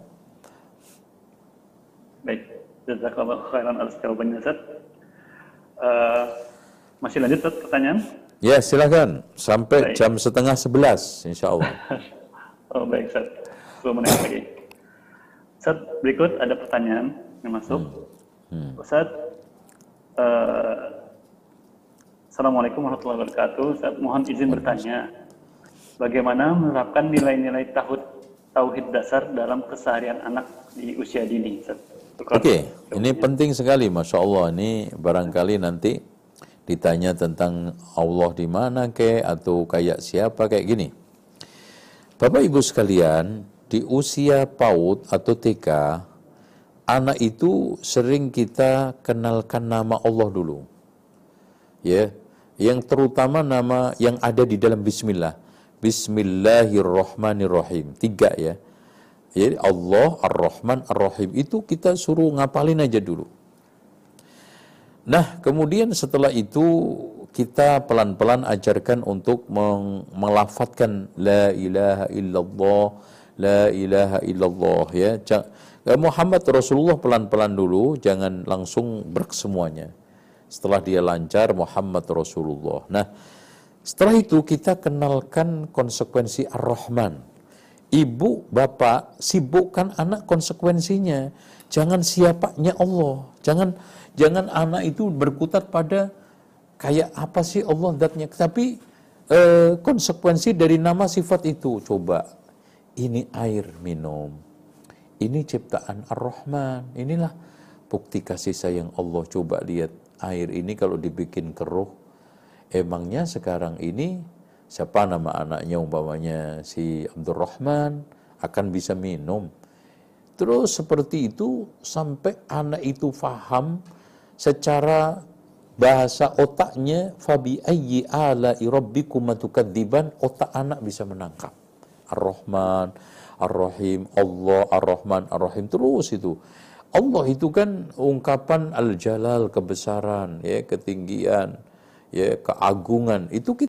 S1: Baik, jazakallah khairan atas jawabannya Ustaz. Uh, masih lanjut Ustaz pertanyaan?
S3: Ya, silakan. Sampai baik. jam setengah sebelas, insya Allah.
S1: oh, baik, Ustaz. 10 menit lagi. Ustaz, berikut ada pertanyaan yang masuk. Hmm. Hmm. Ustaz, uh, Assalamualaikum warahmatullahi wabarakatuh. Ustaz, mohon izin bertanya. Bagaimana menerapkan nilai-nilai tauhid tauhid dasar dalam keseharian anak di usia dini.
S3: Oke, okay. ini penting sekali, masya Allah. Ini barangkali nanti ditanya tentang Allah di mana ke atau kayak siapa kayak gini. Bapak Ibu sekalian, di usia PAUD atau TK, anak itu sering kita kenalkan nama Allah dulu. Ya, yang terutama nama yang ada di dalam bismillah. Bismillahirrahmanirrahim. Tiga ya. Jadi Allah, Ar-Rahman, Ar-Rahim. Itu kita suruh ngapalin aja dulu. Nah, kemudian setelah itu kita pelan-pelan ajarkan untuk melafatkan La ilaha illallah, La ilaha illallah ya. Muhammad Rasulullah pelan-pelan dulu, jangan langsung berkesemuanya. Setelah dia lancar, Muhammad Rasulullah. Nah, setelah itu kita kenalkan konsekuensi Ar-Rahman. Ibu, bapak, sibukkan anak konsekuensinya. Jangan siapanya Allah. Jangan jangan anak itu berkutat pada kayak apa sih Allah datnya. Tapi eh, konsekuensi dari nama sifat itu. Coba, ini air minum. Ini ciptaan Ar-Rahman. Inilah bukti kasih sayang Allah. Coba lihat air ini kalau dibikin keruh, emangnya sekarang ini siapa nama anaknya umpamanya si Abdurrahman akan bisa minum. Terus seperti itu sampai anak itu faham secara bahasa otaknya fabi ayyi ala rabbikum tukadziban otak anak bisa menangkap. Ar-Rahman, Ar-Rahim, Allah, Ar-Rahman, Ar-Rahim terus itu. Allah itu kan ungkapan al-jalal kebesaran ya ketinggian ya keagungan. Itu